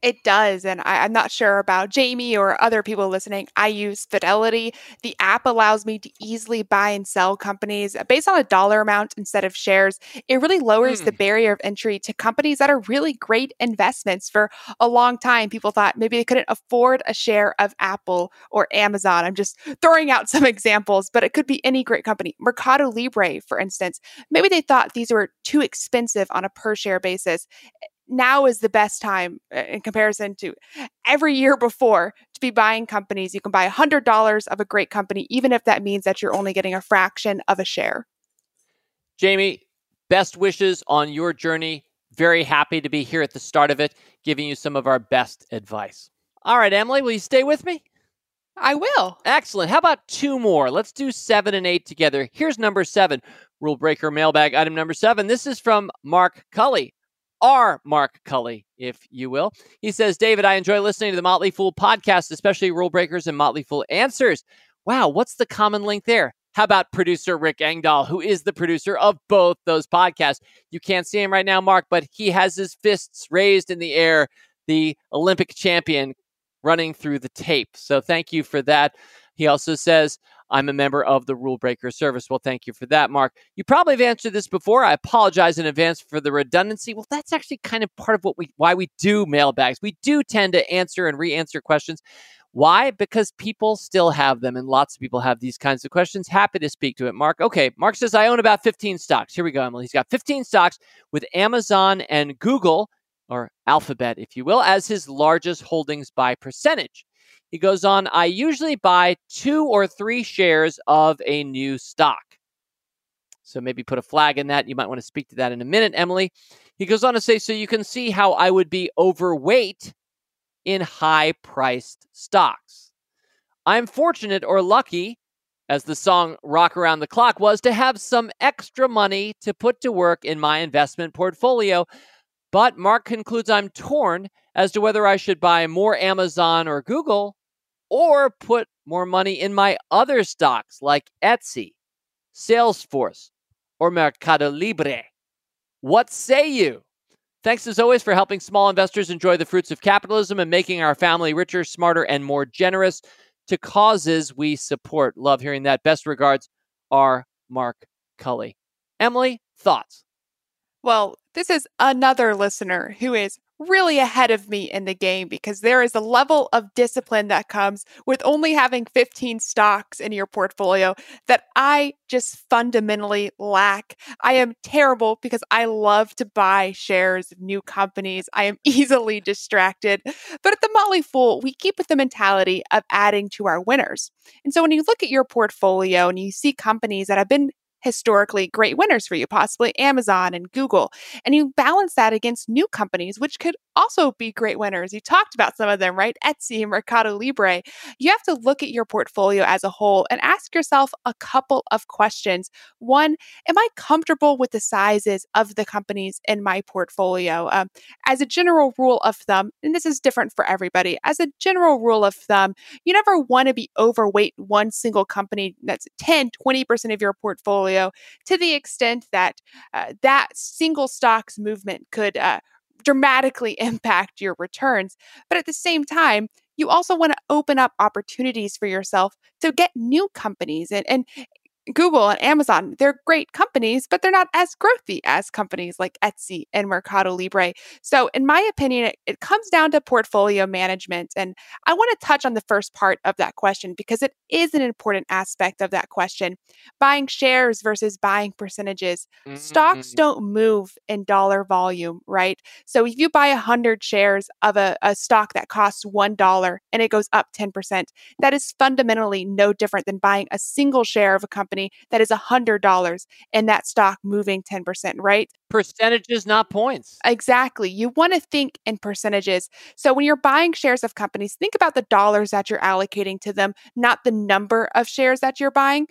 It does. And I, am not sure about Jamie or other people listening. I use Fidelity. The app allows me to easily buy and sell companies based on a dollar amount instead of shares. It really lowers mm. the hmm. barrier of entry to companies that are really great investments. For a long time, people thought maybe they couldn't afford a share of Apple or Amazon. I'm just throwing out some examples, but it could be any great company. Mercado Libre, for instance, maybe they thought these were too expensive on a per share basis now is the best time uh, in comparison to every year before to be buying companies. You can buy $100 of a great company, even if that means that you're only getting a fraction of a share. Jamie, best wishes on your journey. Very happy to be here at the start of it, giving you some of our best advice. All right, Emily, will you stay with me? I will. Excellent. How about two more? Let's do seven and eight together. Here's number seven, rule breaker mailbag item number seven. This is from Mark Cully our Mark Cully, if you will. He says, David, I enjoy listening to the Motley Fool podcast, especially Rule Breakers and Motley Fool Answers. Wow, what's the common link there? How about producer Rick Engdahl, who is the producer of both those podcasts? You can't see him right now, Mark, but he has his fists raised in the air, the Olympic champion running through the tape. So thank you for that. He also says, I'm a member of the Rule Breaker service. Well, thank you for that, Mark. You probably have answered this before. I apologize in advance for the redundancy. Well, that's actually kind of part of what we why we do mailbags. We do tend to answer and re-answer questions. Why? Because people still have them, and lots of people have these kinds of questions. Happy to speak to it, Mark. Okay, Mark says I own about 15 stocks. Here we go, Emily. He's got 15 stocks with Amazon and Google, or Alphabet, if you will, as his largest holdings by percentage. He goes on, I usually buy two or three shares of a new stock. So maybe put a flag in that. You might want to speak to that in a minute, Emily. He goes on to say, so you can see how I would be overweight in high priced stocks. I'm fortunate or lucky, as the song Rock Around the Clock was, to have some extra money to put to work in my investment portfolio. But Mark concludes I'm torn as to whether I should buy more Amazon or Google or put more money in my other stocks like Etsy, Salesforce, or Mercado Libre. What say you? Thanks as always for helping small investors enjoy the fruits of capitalism and making our family richer, smarter, and more generous to causes we support. Love hearing that. Best regards, R. Mark Cully. Emily, thoughts? Well, this is another listener who is really ahead of me in the game because there is a level of discipline that comes with only having 15 stocks in your portfolio that I just fundamentally lack. I am terrible because I love to buy shares of new companies. I am easily distracted. But at the Motley Fool, we keep with the mentality of adding to our winners. And so when you look at your portfolio and you see companies that have been historically great winners for you, possibly Amazon and Google. And you balance that against new companies, which could also be great winners. You talked about some of them, right? Etsy Mercado Libre. You have to look at your portfolio as a whole and ask yourself a couple of questions. One, am I comfortable with the sizes of the companies in my portfolio? Um, as a general rule of thumb, and this is different for everybody, as a general rule of thumb, you never want to be overweight one single company that's 10, 20% of your portfolio portfolio to the extent that uh, that single stocks movement could uh, dramatically impact your returns. But at the same time, you also want to open up opportunities for yourself to get new companies and, and Google and Amazon, they're great companies, but they're not as growthy as companies like Etsy and Mercado Libre. So, in my opinion, it, it, comes down to portfolio management. And I want to touch on the first part of that question because it is an important aspect of that question. Buying shares versus buying percentages. Mm-hmm. Stocks don't move in dollar volume, right? So, if you buy 100 shares of a, a stock that costs $1 and it goes up 10%, that is fundamentally no different than buying a single share of a company company that is $100 and that stock moving 10%, right? Percentages, not points. Exactly. You want to think in percentages. So when you're buying shares of companies, think about the dollars that you're allocating to them, not the number of shares that you're buying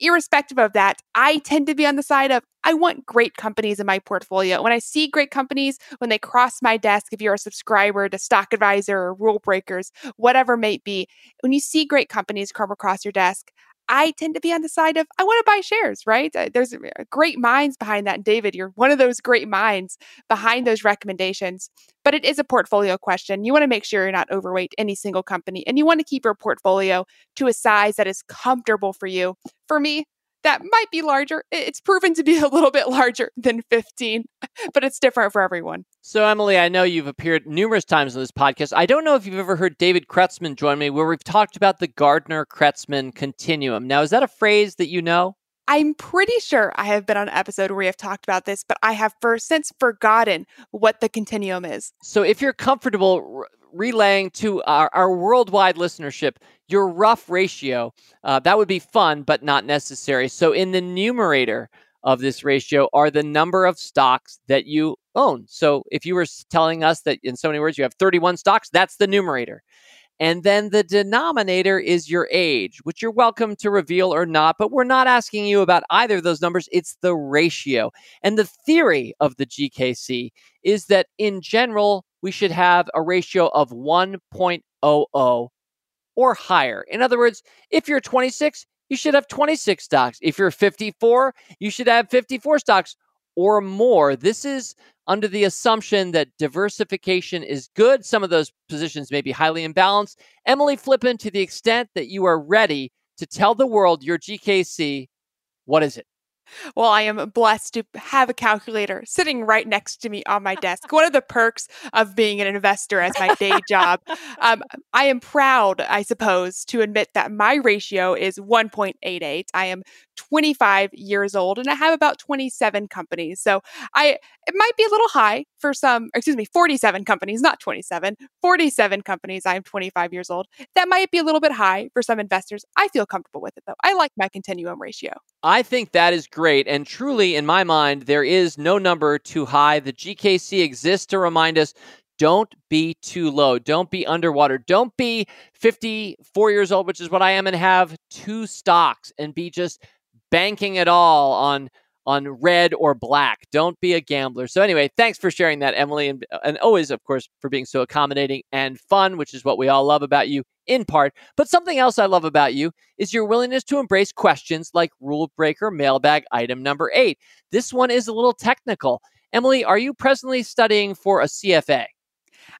irrespective of that, I tend to be on the side of I want great companies in my portfolio. When I see great companies, when they cross my desk, if you're a subscriber to Stock Advisor or Rule Breakers, whatever may be, when you see great companies come across your desk, I tend to be on the side of I want to buy shares, right? Uh, there's uh, great minds behind that. David, you're one of those great minds behind those recommendations. But it is a portfolio question. You want to make sure you're not overweight any single company and you want to keep your portfolio to a size that is comfortable for you. For me, that might be larger. It's proven to be a little bit larger than 15, but it's different for everyone. So, Emily, I know you've appeared numerous times on this podcast. I don't know if you've ever heard David Kretzmann join me where we've talked about the Gardner Kretzmann continuum. Now, is that a phrase that you know? I'm pretty sure I have been on an episode where we have talked about this, but I have for since forgotten what the continuum is. So, if you're comfortable relaying to our, our worldwide listenership your rough ratio. Uh, that would be fun, but not necessary. So, in the numerator of this ratio are the number of stocks that you own. So, if you were telling us that in so many words you have 31 stocks, that's the numerator. And then the denominator is your age, which you're welcome to reveal or not, but we're not asking you about either of those numbers. It's the ratio. And the theory of the GKC is that in general, we should have a ratio of 1.00 or higher. In other words, if you're 26, you should have 26 stocks. If you're 54, you should have 54 stocks or more. This is under the assumption that diversification is good. Some of those positions may be highly imbalanced. Emily Flippen, to the extent that you are ready to tell the world your GKC, what is it? Well, I am blessed to have a calculator sitting right next to me on my desk. One of the perks of being an investor as my day job. Um, I am proud, I suppose, to admit that my ratio is 1.88. I am 25 years old and I have about 27 companies. So I it might be a little high for some, excuse me, 47 companies, not 27, 47 companies. I'm 25 years old. That might be a little bit high for some investors. I feel comfortable with it though. I like my continuum ratio. I think that is great. And truly, in my mind, there is no number too high. The GKC exists to remind us don't be too low. Don't be underwater. Don't be 54 years old, which is what I am, and have two stocks and be just banking it all on on red or black. Don't be a gambler. So anyway, thanks for sharing that, Emily, and, uh, and always, of course, for being so accommodating and fun, which is what we all love about you in part. But something else I love about you is your willingness to embrace questions like rule breaker mailbag item number eight. This one is a little technical. Emily, are you presently studying for a CFA?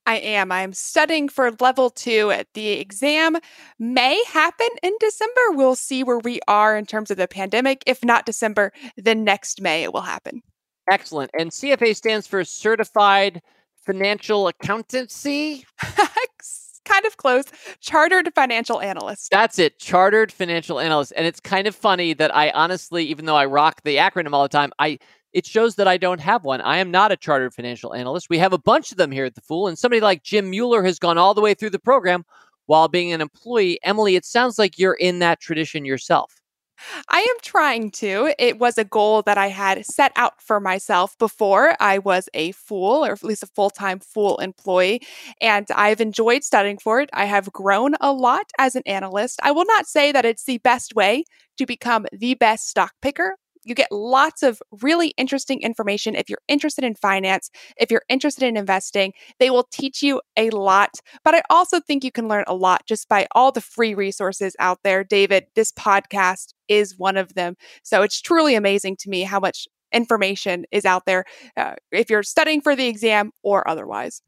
I am. I'm studying for level two. At The exam may happen in December. We'll see where we are in terms of the pandemic. If not December, then next May it will happen. Excellent. And CFA stands for Certified Financial Accountancy. kind of close. Chartered financial analyst. That's it. Chartered financial analyst. And it's kind of funny that I honestly, even though I rock the acronym all the time, I it shows that I don't have one. I am not a chartered financial analyst. We have a bunch of them here at the Fool, and somebody like Jim Mueller has gone all the way through the program while being an employee. Emily, it sounds like you're in that tradition yourself. I am trying to. It was a goal that I had set out for myself before I was a fool, or at least a full time fool employee. And I've enjoyed studying for it. I have grown a lot as an analyst. I will not say that it's the best way to become the best stock picker, you get lots of really interesting information if you're interested in finance, if you're interested in investing. They will teach you a lot, but I also think you can learn a lot just by all the free resources out there. David, this podcast is one of them. So it's truly amazing to me how much information is out there uh, if you're studying for the exam or otherwise.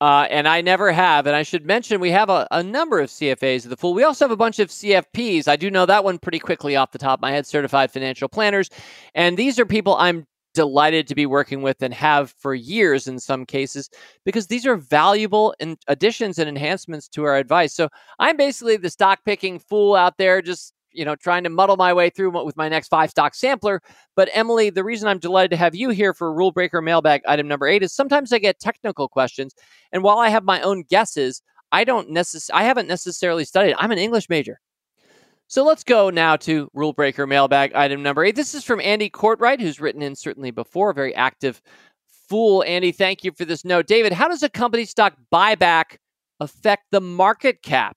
Uh, and I never have. And I should mention we have a, a number of CFAs of the Fool. We also have a bunch of CFPs. I do know that one pretty quickly off the top of my head, certified financial planners. And these are people I'm delighted to be working with and have for years in some cases because these are valuable in additions and enhancements to our advice. So I'm basically the stock picking fool out there just you know, trying to muddle my way through with my next five stock sampler. But Emily, the reason I'm delighted to have you here for Rule Breaker Mailbag item number eight is sometimes I get technical questions, and while I have my own guesses, I don't necess- I haven't necessarily studied. I'm an English major. So let's go now to Rule Breaker Mailbag item number eight. This is from Andy Courtwright, who's written in certainly before, a very active fool. Andy, thank you for this note. David, how does a company stock buyback affect the market cap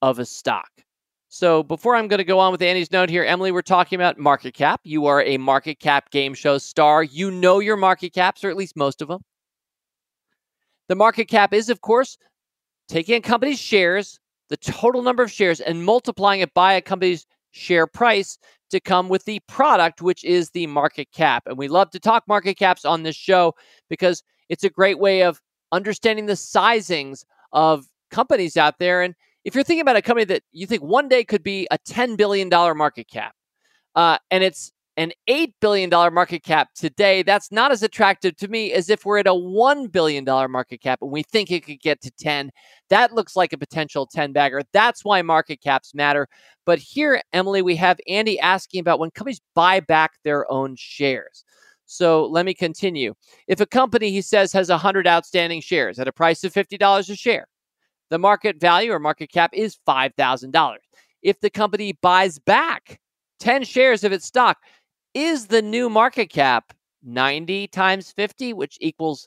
of a stock? So before I'm going to go on with Andy's note here, Emily, we're talking about market cap. You are a market cap game show star. You know your market caps, or at least most of them. The market cap is, of course, taking a company's shares, the total number of shares, and multiplying it by a company's share price to come with the product, which is the market cap. And we love to talk market caps on this show because it's a great way of understanding the sizings of companies out there. And if you're thinking about a company that you think one day could be a $10 billion market cap, uh, and it's an $8 billion market cap today, that's not as attractive to me as if we're at a $1 billion market cap and we think it could get to 10. That looks like a potential 10 bagger. That's why market caps matter. But here, Emily, we have Andy asking about when companies buy back their own shares. So let me continue. If a company, he says, has 100 outstanding shares at a price of $50 a share, the market value or market cap is $5,000. If the company buys back 10 shares of its stock, is the new market cap 90 times 50, which equals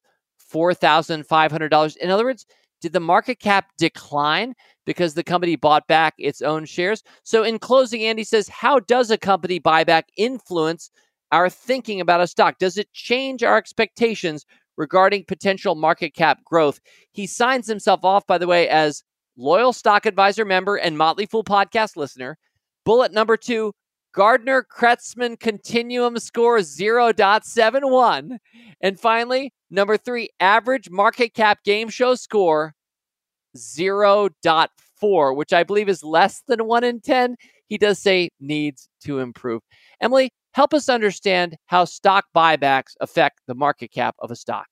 $4,500? In other words, did the market cap decline because the company bought back its own shares? So, in closing, Andy says, How does a company buyback influence our thinking about a stock? Does it change our expectations regarding potential market cap growth. He signs himself off, by the way, as loyal stock advisor member and Motley Fool podcast listener. Bullet number two Gardner Kretzmann Continuum score 0.71. And finally, number three, average market cap game show score 0.4, which I believe is less than 1 in 10. He does say needs to improve. Emily, Help us understand how stock buybacks affect the market cap of a stock.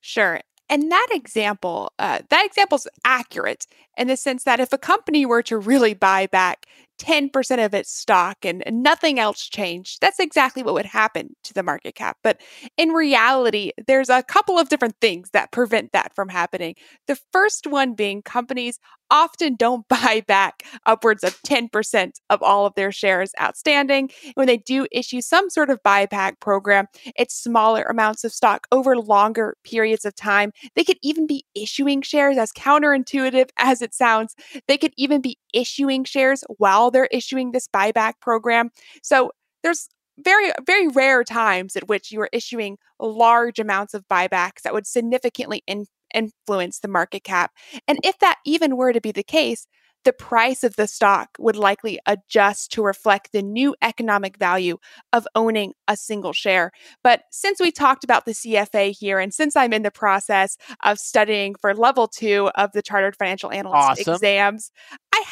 Sure. And that example, uh, that example is accurate in the sense that if a company were to really buy back 10% of its stock and, nothing else changed, that's exactly what would happen to the market cap. But in reality, there's a couple of different things that prevent that from happening. The first one being companies often don't buy back upwards of 10% of all of their shares outstanding. When they do issue some sort of buyback program, it's smaller amounts of stock over longer periods of time. They could even be issuing shares, as counterintuitive as it sounds, they could even be issuing shares while they're issuing this buyback program. So there's very very rare times at which you are issuing large amounts of buybacks that would significantly in, influence the market cap. And if that even were to be the case, the price of the stock would likely adjust to reflect the new economic value of owning a single share. But since we talked about the CFA here, and since I'm in the process of studying for level two of the Chartered Financial Analyst Awesome. exams,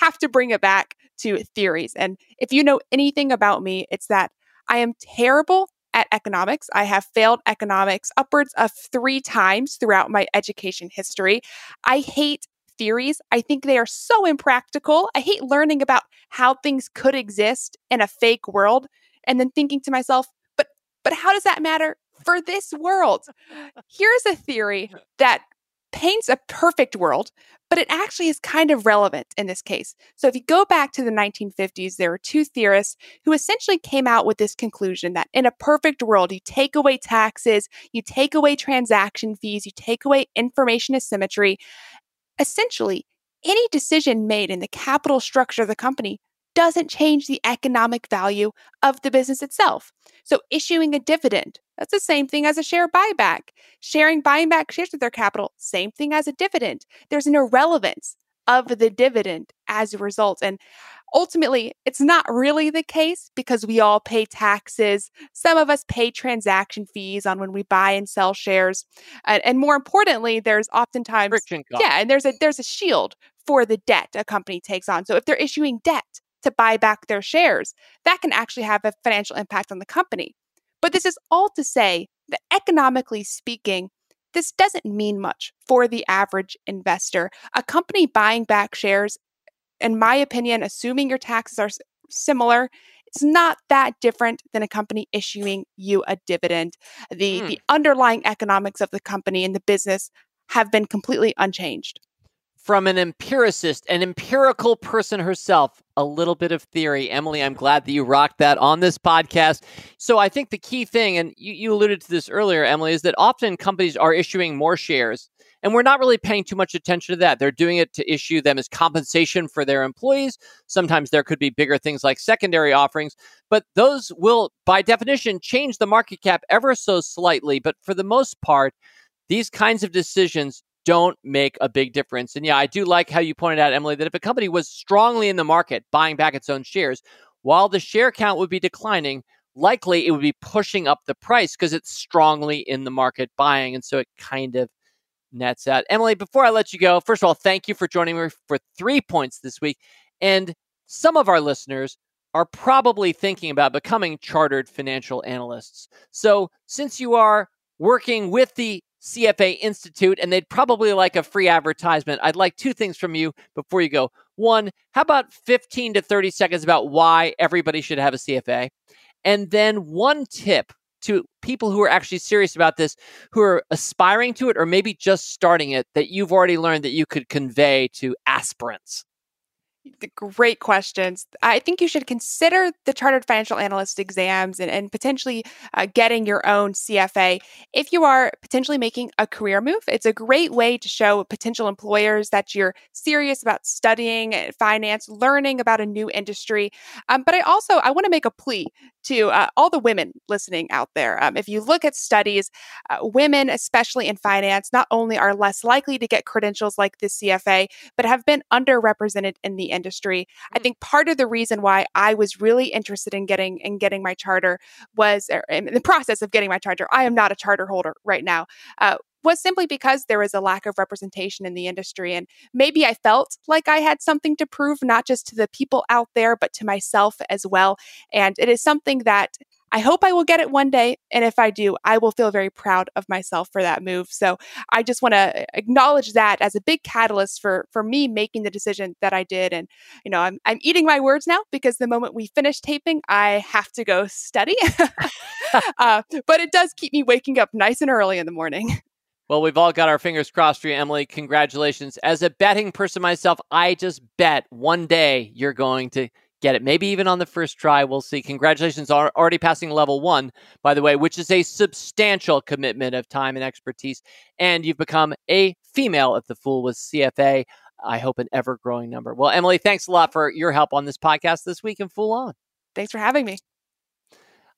have to bring it back to theories. And if you know anything about me, it's that I am terrible at economics. I have failed economics upwards of three times throughout my education history. I hate theories. I think they are so impractical. I hate learning about how things could exist in a fake world and then thinking to myself, but but how does that matter for this world? Here's a theory that paints a perfect world, but it actually is kind of relevant in this case. So if you go back to the 1950s, there were two theorists who essentially came out with this conclusion that in a perfect world, you take away taxes, you take away transaction fees, you take away information asymmetry. Essentially, any decision made in the capital structure of the company doesn't change the economic value of the business itself. So, issuing a dividend, that's the same thing as a share buyback. Sharing buying back shares with their capital, same thing as a dividend. There's an irrelevance of the dividend as a result. And ultimately, it's not really the case because we all pay taxes. Some of us pay transaction fees on when we buy and sell shares. And, and more importantly, there's oftentimes Friction yeah, and there's a there's a shield for the debt a company takes on. So if they're issuing debt to buy back their shares, that can actually have a financial impact on the company. But this is all to say that economically speaking, this doesn't mean much for the average investor. A company buying back shares, in my opinion, assuming your taxes are similar, it's not that different than a company issuing you a dividend. The Hmm. the underlying economics of the company and the business have been completely unchanged. From an empiricist, an empirical person herself, a little bit of theory. Emily, I'm glad that you rocked that on this podcast. So I think the key thing, and you, you alluded to this earlier, Emily, is that often companies are issuing more shares. And we're not really paying too much attention to that. They're doing it to issue them as compensation for their employees. Sometimes there could be bigger things like secondary offerings, but those will, by definition, change the market cap ever so slightly. But for the most part, these kinds of decisions don't make a big difference. And yeah, I do like how you pointed out, Emily, that if a company was strongly in the market buying back its own shares, while the share count would be declining, likely it would be pushing up the price because it's strongly in the market buying. And so it kind of nets out. Emily, before I let you go, first of all, thank you for joining me for three points this week. And some of our listeners are probably thinking about becoming chartered financial analysts. So since you are working with the CFA Institute and they'd probably like a free advertisement, I'd like two things from you before you go. One, how about 15 to 30 seconds about why everybody should have a CFA? And then one tip to people who are actually serious about this, who are aspiring to it or maybe just starting it, that you've already learned that you could convey to aspirants? Great questions. I think you should consider the Chartered Financial Analyst exams and, and potentially uh, getting your own CFA. If you are potentially making a career move, it's a great way to show potential employers that you're serious about studying finance, learning about a new industry. Um, but I also I want to make a plea to uh, all the women listening out there. Um, if you look at studies, uh, women, especially in finance, not only are less likely to get credentials like the CFA, but have been underrepresented in the industry. I think part of the reason why I was really interested in getting in getting my charter was er, in the process of getting my charter. I am not a charter holder right now. Uh, was simply because there was a lack of representation in the industry. And maybe I felt like I had something to prove, not just to the people out there, but to myself as well. And it is something that I hope I will get it one day. And if I do, I will feel very proud of myself for that move. So I just want to acknowledge that as a big catalyst for, for me making the decision that I did. And, you know, I'm, I'm eating my words now because the moment we finish taping, I have to go study. uh, but it does keep me waking up nice and early in the morning. Well, we've all got our fingers crossed for you, Emily. Congratulations. As a betting person myself, I just bet one day you're going to get it. Maybe even on the first try. We'll see. Congratulations on already passing level one, by the way, which is a substantial commitment of time and expertise. And you've become a female at the Fool with CFA. I hope an ever growing number. Well, Emily, thanks a lot for your help on this podcast this week and Fool On. Thanks for having me.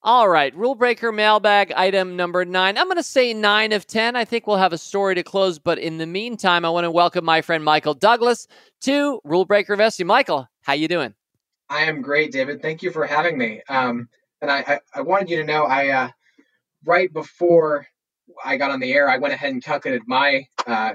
All right, rule breaker mailbag item number nine. I'm going to say nine of 10. I think we'll have a story to close, but in the meantime, I want to welcome my friend Michael Douglas to Rule Breaker Investing. Michael, how you doing? I am great, David. Thank you for having me. Um, and I, I, I, wanted you to know, I uh, right before I got on the air, I went ahead and calculated my uh,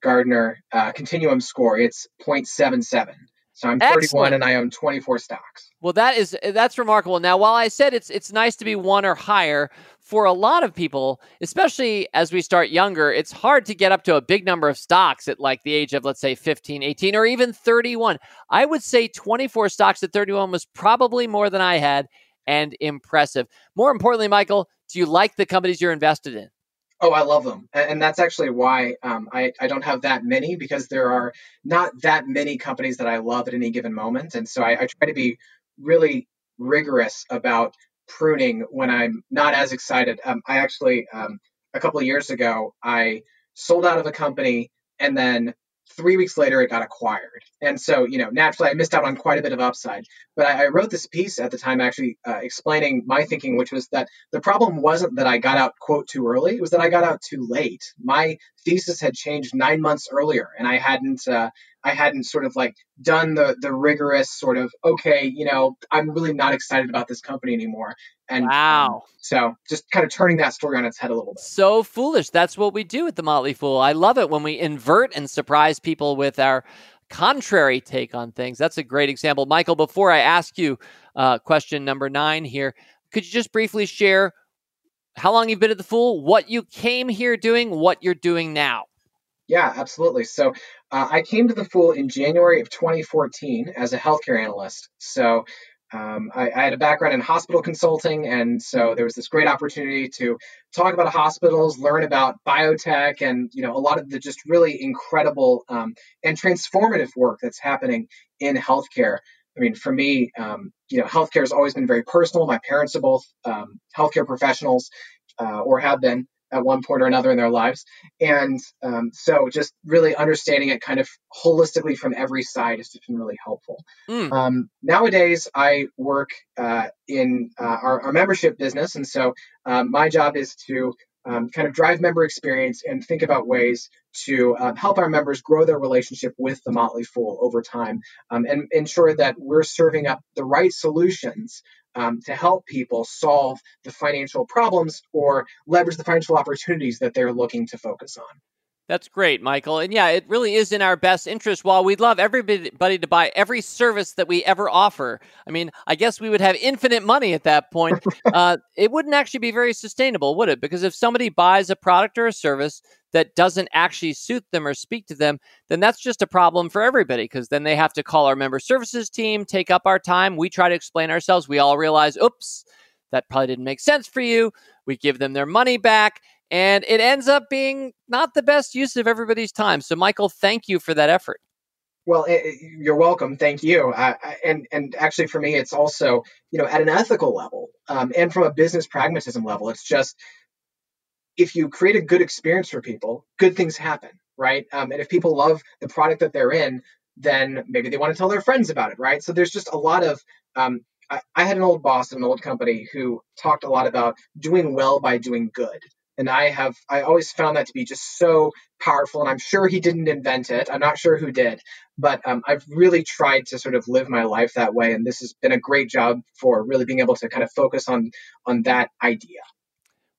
Gardner uh, continuum score. It's 0.77. So I'm 31 and I own 24 stocks. Well, that is eh, that's remarkable. Now, while I said it's it's nice to be one or higher, for a lot of people, especially as we start younger, it's hard to get up to a big number of stocks at like the age of let's say 15, 18 or even 31. I would say 24 stocks at 31 was probably more than I had and impressive. More importantly, Michael, do you like the companies you're invested in? Oh, I love them. And that's actually why um, I, I don't have that many because there are not that many companies that I love at any given moment. And so I, I try to be really rigorous about pruning when I'm not as excited. Um, I actually, um, a couple of years ago, I sold out of a company and then three weeks later it got acquired. And so, you know, naturally I missed out on quite a bit of upside. But I, I wrote this piece at the time actually uh, explaining my thinking, which was that the problem wasn't that I got out, quote, too early. It was that I got out too late. My thesis had changed nine months earlier and I hadn't, uh, I hadn't sort of like done the the rigorous sort of okay, you know, I'm really not excited about this company anymore. And um, wow, um, so just kind of turning that story on its head a little bit. So foolish. That's what we do at the Motley Fool. I love it when we invert and surprise people with our contrary take on things. That's a great example, Michael. Before I ask you uh, question number nine here, could you just briefly share how long you've been at the Fool, what you came here doing, what you're doing now? Yeah, absolutely. So uh, I came to the Fool in January of 2014 as a healthcare analyst. So um, I, I, had a background in hospital consulting, and so there was this great opportunity to talk about hospitals, learn about biotech, and you know a lot of the just really incredible um, and transformative work that's happening in healthcare. I mean, for me, um, you know, healthcare has always been very personal. My parents are both um, healthcare professionals, uh, or have been, at one point or another in their lives. And um, so just really understanding it kind of holistically from every side has just been really helpful. Mm. Um, nowadays, I work uh, in uh, our, our, membership business. And so um, my job is to um, kind of drive member experience and think about ways to uh, help our members grow their relationship with the Motley Fool over time um, and ensure that we're serving up the right solutions um, to help people solve the financial problems or leverage the financial opportunities that they're looking to focus on. That's great, Michael. And yeah, it really is in our best interest. While we'd love everybody to buy every service that we ever offer, I mean, I guess we would have infinite money at that point. uh, it wouldn't actually be very sustainable, would it? Because if somebody buys a product or a service that doesn't actually suit them or speak to them, then that's just a problem for everybody because then they have to call our member services team, take up our time. We try to explain ourselves. We all realize, oops, that probably didn't make sense for you. We give them their money back and it ends up being not the best use of everybody's time. So, Michael, thank you for that effort. Well, it, you're welcome. Thank you. Uh, and and actually, for me, it's also you know at an ethical level um, and from a business pragmatism level. It's just if you create a good experience for people, good things happen, right? Um, and if people love the product that they're in, then maybe they want to tell their friends about it, right? So there's just a lot of um, I, I had an old boss in an old company who talked a lot about doing well by doing good and i have i always found that to be just so powerful and i'm sure he didn't invent it. I'm not sure who did. But um, i've really tried to sort of live my life that way and this has been a great job for really being able to kind of focus on on that idea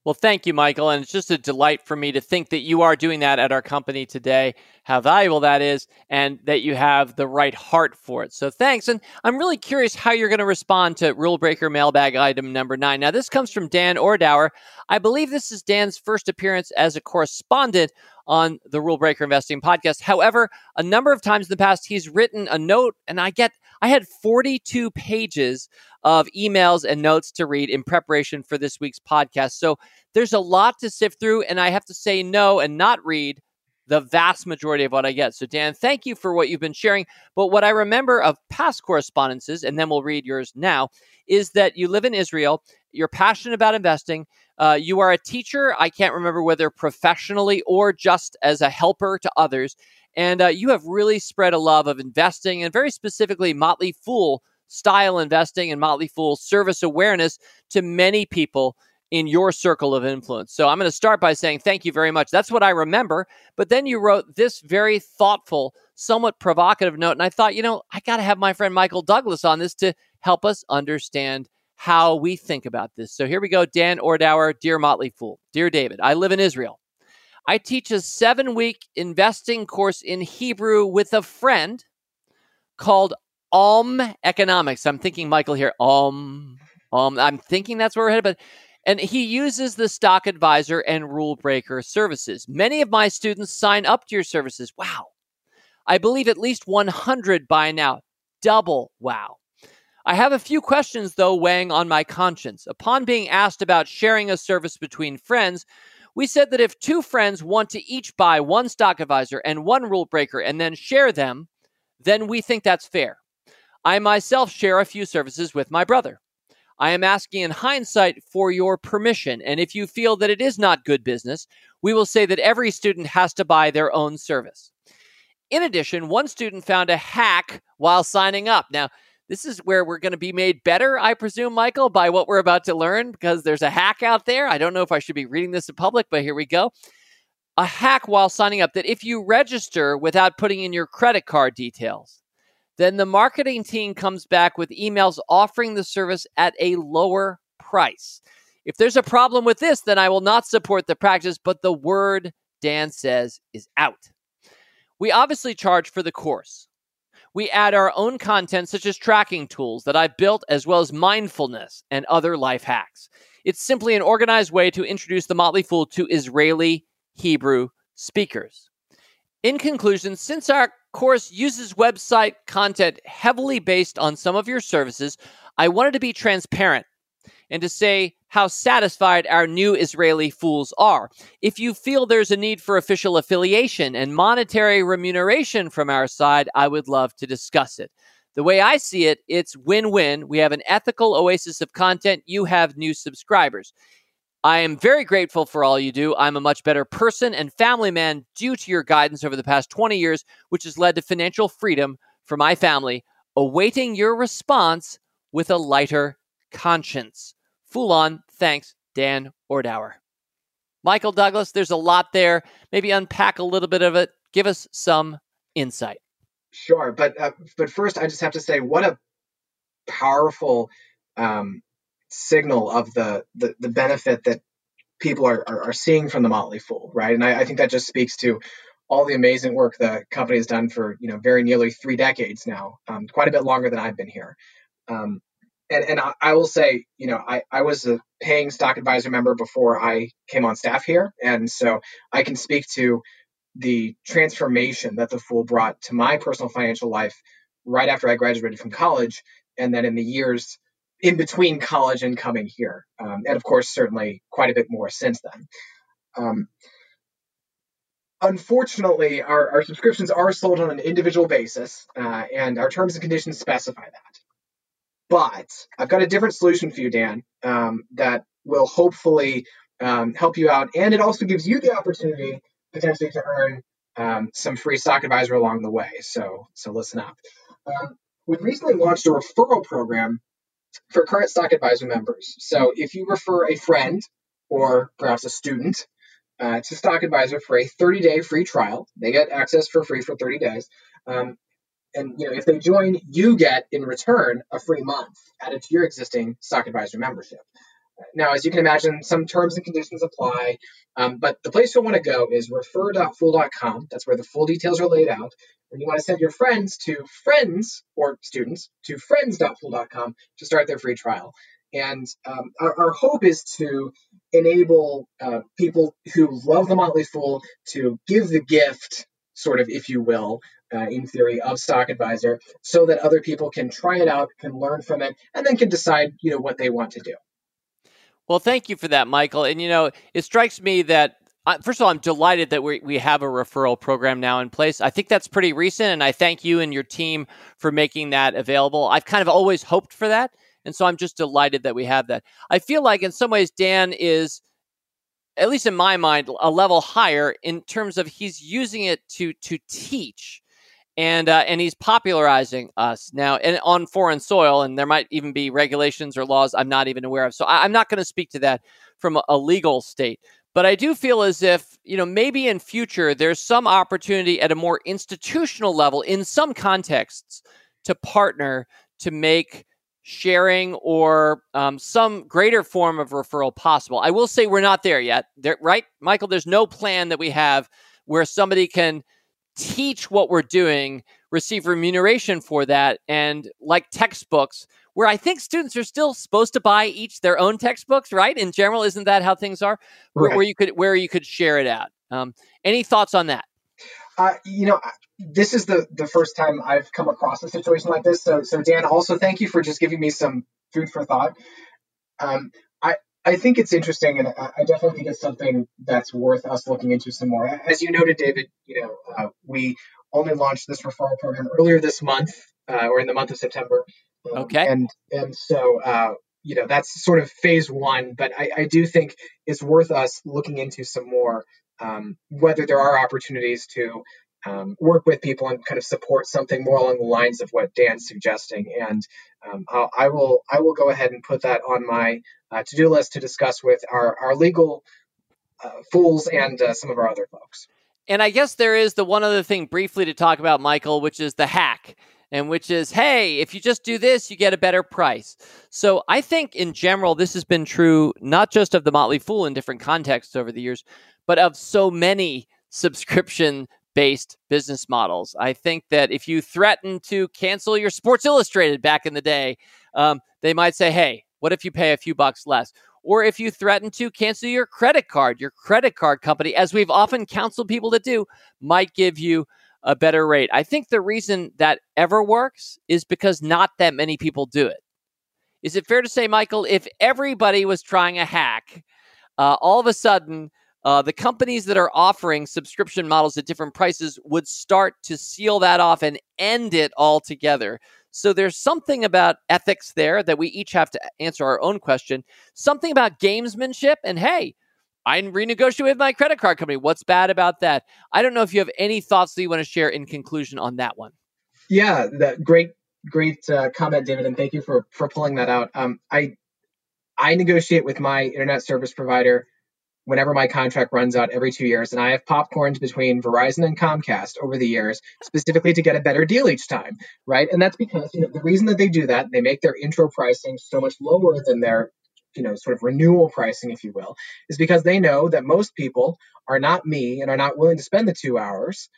Well, thank you, Michael. And it's just a delight for me to think that you are doing that at our company today, how valuable that is, and that you have the right heart for it. So thanks. And I'm really curious how you're going to respond to Rule Breaker mailbag item number nine. Now, this comes from Dan Ordauer. I believe this is Dan's first appearance as a correspondent on the Rule Breaker Investing podcast. However, a number of times in the past, he's written a note, and I get I had 42 pages of emails and notes to read in preparation for this week's podcast. So there's a lot to sift through, and I have to say no and not read the vast majority of what I get. So, Dan, thank you for what you've been sharing. But what I remember of past correspondences, and then we'll read yours now, is that you live in Israel, you're passionate about investing, uh, you are a teacher. I can't remember whether professionally or just as a helper to others. And uh, you have really spread a love of investing and very specifically Motley Fool style investing and Motley Fool service awareness to many people in your circle of influence. So I'm going to start by saying thank you very much. That's what I remember. But then you wrote this very thoughtful, somewhat provocative note. And I thought, you know, I got to have my friend Michael Douglas on this to help us understand how we think about this. So here we go. Dan Ordauer, Dear Motley Fool. Dear David, I live in Israel. I teach a seven week investing course in Hebrew with a friend called Om Economics. I'm thinking, Michael, here, Om. Um, I'm thinking that's where we're headed, but and he uses the stock advisor and rule breaker services. Many of my students sign up to your services. Wow. I believe at least 100 by now. Double wow. I have a few questions, though, weighing on my conscience. Upon being asked about sharing a service between friends, we said that if two friends want to each buy one stock advisor and one rule breaker and then share them, then we think that's fair. I myself share a few services with my brother. I am asking in hindsight for your permission, and if you feel that it is not good business, we will say that every student has to buy their own service. In addition, one student found a hack while signing up. Now, this is where we're going to be made better, I presume, Michael, by what we're about to learn, because there's a hack out there. I don't know if I should be reading this in public, but here we go. A hack while signing up that if you register without putting in your credit card details, then the marketing team comes back with emails offering the service at a lower price. If there's a problem with this, then I will not support the practice, but the word Dan says is out. We obviously charge for the course we add our own content, such as tracking tools that I've built, as well as mindfulness and other life hacks. It's simply an organized way to introduce the Motley Fool to Israeli Hebrew speakers. In conclusion, since our course uses website content heavily based on some of your services, I wanted to be transparent and to say how satisfied our new Israeli fools are. If you feel there's a need for official affiliation and monetary remuneration from our side, I would love to discuss it. The way I see it, it's win win. We have an ethical oasis of content, you have new subscribers. I am very grateful for all you do. I'm a much better person and family man due to your guidance over the past 20 years, which has led to financial freedom for my family, awaiting your response with a lighter conscience. Full on. Thanks, Dan Ordauer. Michael Douglas, there's a lot there. Maybe unpack a little bit of it. Give us some insight. Sure, but uh, but first, I just have to say, what a powerful um, signal of the, the the benefit that people are, are, are seeing from the Motley Fool, right? And I, I think that just speaks to all the amazing work the company has done for you know very nearly three decades now, um, quite a bit longer than I've been here. Um, and and I, I, will say, you know, I, I was a paying stock advisor member before I came on staff here, and so I can speak to the transformation that the Fool brought to my personal financial life right after I graduated from college, and then in the years in between college and coming here, um, and of course, certainly quite a bit more since then. Um, unfortunately, our, our subscriptions are sold on an individual basis, uh, and our terms and conditions specify that. But I've got a different solution for you, Dan, um, that will hopefully um, help you out. And it also gives you the opportunity potentially to earn um, some free stock advisor along the way. So, so listen up. Um, we've recently launched a referral program for current stock advisor members. So if you refer a friend or perhaps a student uh, to Stock Advisor for a 30 day free trial. They get access for free for 30 days. Um, and you know, if they join, you get in return a free month added to your existing stock advisor membership. Now, as you can imagine, some terms and conditions apply, um, but the place you'll want to go is refer.fool.com. That's where the full details are laid out. And you want to send your friends to friends or students to friends.fool.com to start their free trial. And um, our, our, hope is to enable uh, people who love the Motley Fool to give the gift, sort of, if you will, uh, in theory, of Stock Advisor, so that other people can try it out, can learn from it, and then can decide, you know, what they want to do. Well, thank you for that, Michael. And you know, it strikes me that uh, first of all, I'm delighted that we we have a referral program now in place. I think that's pretty recent, and I thank you and your team for making that available. I've kind of always hoped for that. And so I'm just delighted that we have that. I feel like in some ways Dan is at least in my mind a level higher in terms of he's using it to to teach and uh, and he's popularizing us now and on foreign soil and there might even be regulations or laws i'm not even aware of so I, am not going to speak to that from a, a, legal state but i do feel as if you know maybe in future there's some opportunity at a more institutional level in some contexts to partner to make sharing or um, some greater form of referral possible. I will say we're not there yet, there, right, Michael? There's no plan that we have where somebody can teach what we're doing, receive remuneration for that, and like textbooks. Where I think students are still supposed to buy each their own textbooks, right? In general, isn't that how things are? Right. Where, where, you could where you could share it out. Um, any thoughts on that? Uh, you know, this is the the first time I've come across a situation like this. So, so Dan, also thank you for just giving me some food for thought. Um, I think it's interesting, and I definitely think it's something that's worth us looking into some more. As you noted, David, you know, uh, we only launched this referral program earlier this month, uh, or in the month of September. Um, okay. And and so uh, you know that's sort of phase one, but I, I do think it's worth us looking into some more. Um, whether there are opportunities to um, work with people and kind of support something more along the lines of what Dan's suggesting. And um, I will I will go ahead and put that on my uh, to do list to discuss with our our legal uh, fools and uh, some of our other folks. And I guess there is the one other thing briefly to talk about, Michael, which is the hack. And which is, hey, if you just do this, you get a better price. So I think in general, this has been true not just of the Motley Fool in different contexts over the years, but of so many subscription based business models. I think that if you threaten to cancel your Sports Illustrated back in the day, um, they might say, hey, what if you pay a few bucks less? Or if you threaten to cancel your credit card, your credit card company, as we've often counseled people to do, might give you a better rate. I think the reason that ever works is because not that many people do it. Is it fair to say, Michael, if everybody was trying a hack, uh, all of a sudden uh, the companies that are offering subscription models at different prices would start to seal that off and end it altogether. So there's something about ethics there that we each have to answer our own question. Something about gamesmanship. And hey, I renegotiate with my credit card company. What's bad about that? I don't know if you have any thoughts that you want to share in conclusion on that one. Yeah, that great, great uh, comment, David, and thank you for for pulling that out. Um, I I negotiate with my internet service provider whenever my contract runs out every two years. And I have popcorned between Verizon and Comcast over the years, specifically to get a better deal each time, right? And that's because you know the reason that they do that, they make their intro pricing so much lower than their you know sort of renewal pricing if you will is because they know that most people are not me and are not willing to spend the two hours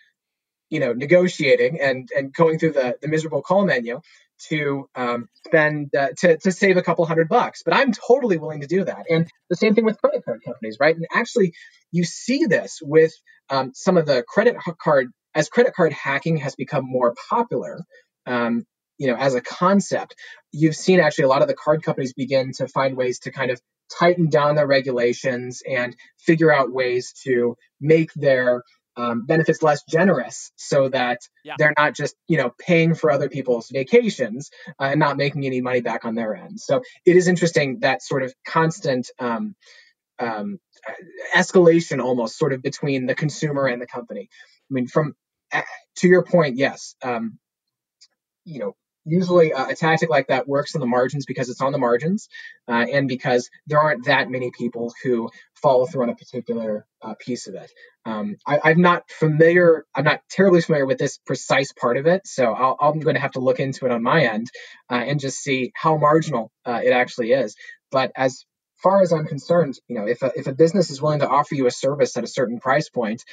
you know negotiating and and going through the the miserable call menu to um, spend uh, to, to save a couple hundred bucks. But i'm totally willing to do that. And the same thing with credit card companies right? And actually you see this with um, some of the credit card as credit card hacking has become more popular um, you know as a concept you've seen actually a lot of the card companies begin to find ways to kind of tighten down their regulations and figure out ways to make their um, benefits less generous so that yeah. they're not just you know paying for other people's vacations uh, and not making any money back on their end so it is interesting that sort of constant um, um, escalation almost sort of between the consumer and the company i mean from uh, to your point yes um, you know usually uh, a tactic like that works in the margins because it's on the margins uh, and because there aren't that many people who follow through on a particular uh, piece of it. Um, I, am not familiar, I'm not terribly familiar with this precise part of it, so i am going to have to look into it on my end uh, and just see how marginal uh, it actually is. But as far as I'm concerned, you know, if a, if a business is willing to offer you a service at a certain price point,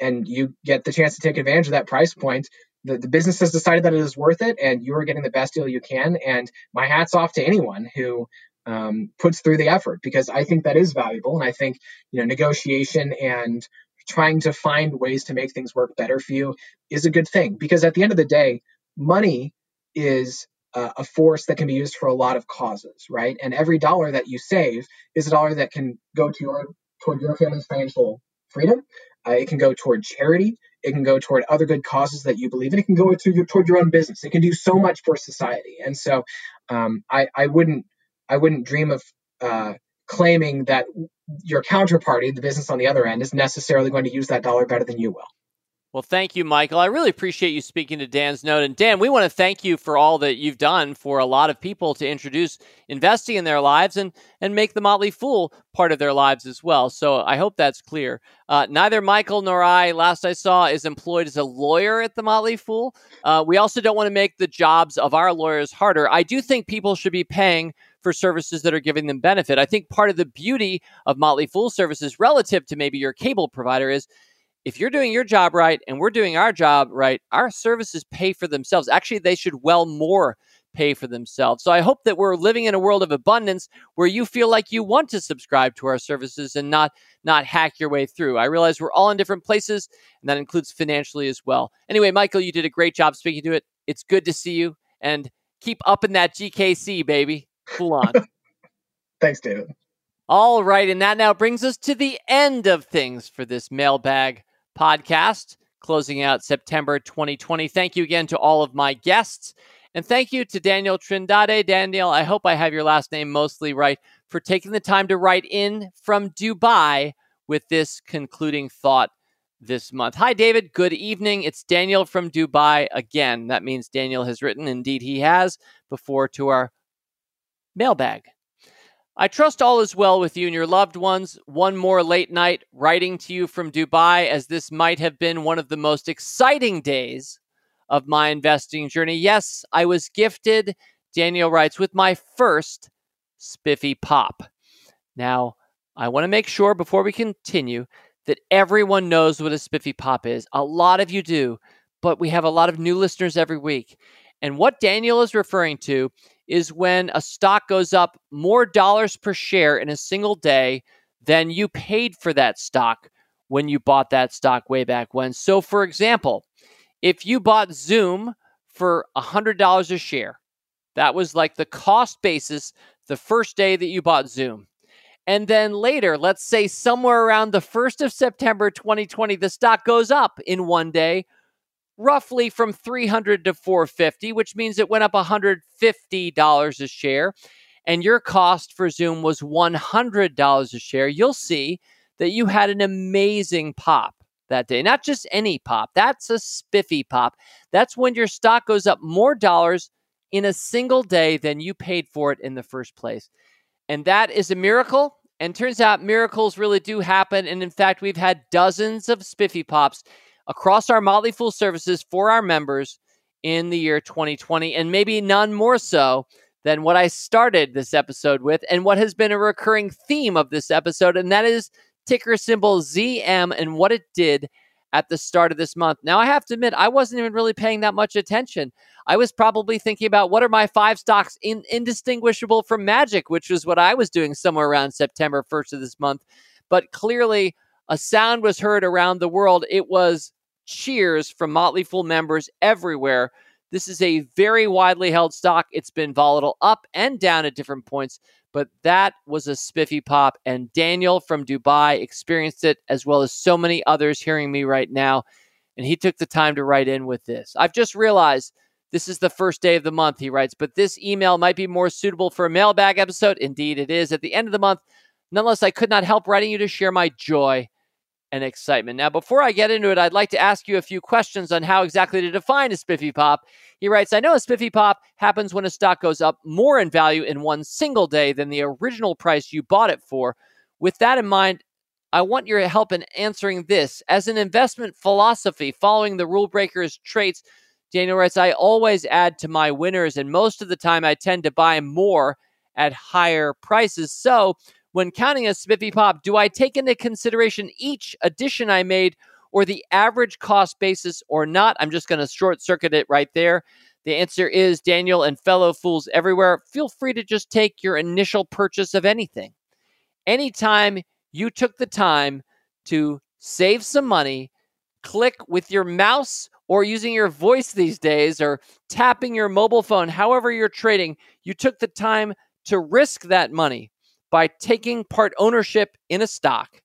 and you get the chance to take advantage of that price point, the, the business has decided that it is worth it, and you are getting the best deal you can. And my hat's off to anyone who um, puts through the effort because I think that is valuable, and I think you know negotiation and trying to find ways to make things work better for you is a good thing because at the end of the day, money is uh, a force that can be used for a lot of causes, right? And every dollar that you save is a dollar that can go to your toward your family's financial freedom. Uh, it can go toward charity. It can go toward other good causes that you believe in. It can go to your, toward your own business. It can do so much for society. And so, um, I, I wouldn't I wouldn't dream of uh, claiming that your counterparty, the business on the other end, is necessarily going to use that dollar better than you will. Well, thank you, Michael. I really appreciate you speaking to Dan's note. And Dan, we want to thank you for all that you've done for a lot of people to introduce investing in their lives and, and make the Motley Fool part of their lives as well. So I hope that's clear. Uh, neither Michael nor I, last I saw, is employed as a lawyer at the Motley Fool. Uh, we also don't want to make the jobs of our lawyers harder. I do think people should be paying for services that are giving them benefit. I think part of the beauty of Motley Fool services relative to maybe your cable provider is if you're doing your job right and we're doing our job right, our services pay for themselves. Actually, they should well more pay for themselves. So I hope that we're living in a world of abundance where you feel like you want to subscribe to our services and not not hack your way through. I realize we're all in different places and that includes financially as well. Anyway, Michael, you did a great job speaking to it. It's good to see you and keep up in that GKC, baby. Cool on. Thanks, David. All right, and that now brings us to the end of things for this mailbag podcast, closing out September 2020. Thank you again to all of my guests. And thank you to Daniel Trindade. Daniel, I hope I have your last name mostly right, for taking the time to write in from Dubai with this concluding thought this month. Hi, David. Good evening. It's Daniel from Dubai again. That means Daniel has written, indeed, he has, before to our mailbag. I trust all is well with you and your loved ones. One more late night writing to you from Dubai, as this might have been one of the most exciting days of my investing journey. Yes, I was gifted, Daniel writes, with my first spiffy pop. Now, I want to make sure before we continue that everyone knows what a spiffy pop is. A lot of you do, but we have a lot of new listeners every week. And what Daniel is referring to is when a stock goes up more dollars per share in a single day than you paid for that stock when you bought that stock way back when. So, for example, if you bought Zoom for $100 a share, that was like the cost basis the first day that you bought Zoom. And then later, let's say somewhere around the 1st of September 2020, the stock goes up in one day roughly from 300 to 450, which means it went up $150 a share. And your cost for Zoom was $100 a share. You'll see that you had an amazing pop that day. Not just any pop, that's a spiffy pop. That's when your stock goes up more dollars in a single day than you paid for it in the first place. And that is a miracle. And turns out miracles really do happen. And in fact, we've had dozens of spiffy pops across our Motley Fool services for our members in the year 2020, and maybe none more so than what I started this episode with, and what has been a recurring theme of this episode, and that is ticker symbol ZM and what it did at the start of this month. Now, I have to admit, I wasn't even really paying that much attention. I was probably thinking about what are my five stocks in, indistinguishable from magic, which was what I was doing somewhere around September 1st of this month. But clearly, a sound was heard around the world. It was cheers from Motley Fool members everywhere. This is a very widely held stock. It's been volatile up and down at different points, but that was a spiffy pop. And Daniel from Dubai experienced it as well as so many others hearing me right now. And he took the time to write in with this. I've just realized this is the first day of the month, he writes, but this email might be more suitable for a mailbag episode. Indeed, it is at the end of the month. Nonetheless, I could not help writing you to share my joy and excitement. Now, before I get into it, I'd like to ask you a few questions on how exactly to define a spiffy pop. He writes, I know a spiffy pop happens when a stock goes up more in value in one single day than the original price you bought it for. With that in mind, I want your help in answering this. As an investment philosophy, following the rule breakers traits, Daniel writes, I always add to my winners, and most of the time I tend to buy more at higher prices. So, when counting a Spiffy Pop, do I take into consideration each addition I made or the average cost basis or not? I'm just going to short circuit it right there. The answer is Daniel and fellow fools everywhere. Feel free to just take your initial purchase of anything. Anytime you took the time to save some money, click with your mouse or using your voice these days or tapping your mobile phone, however you're trading, you took the time to risk that money by taking part ownership in a stock.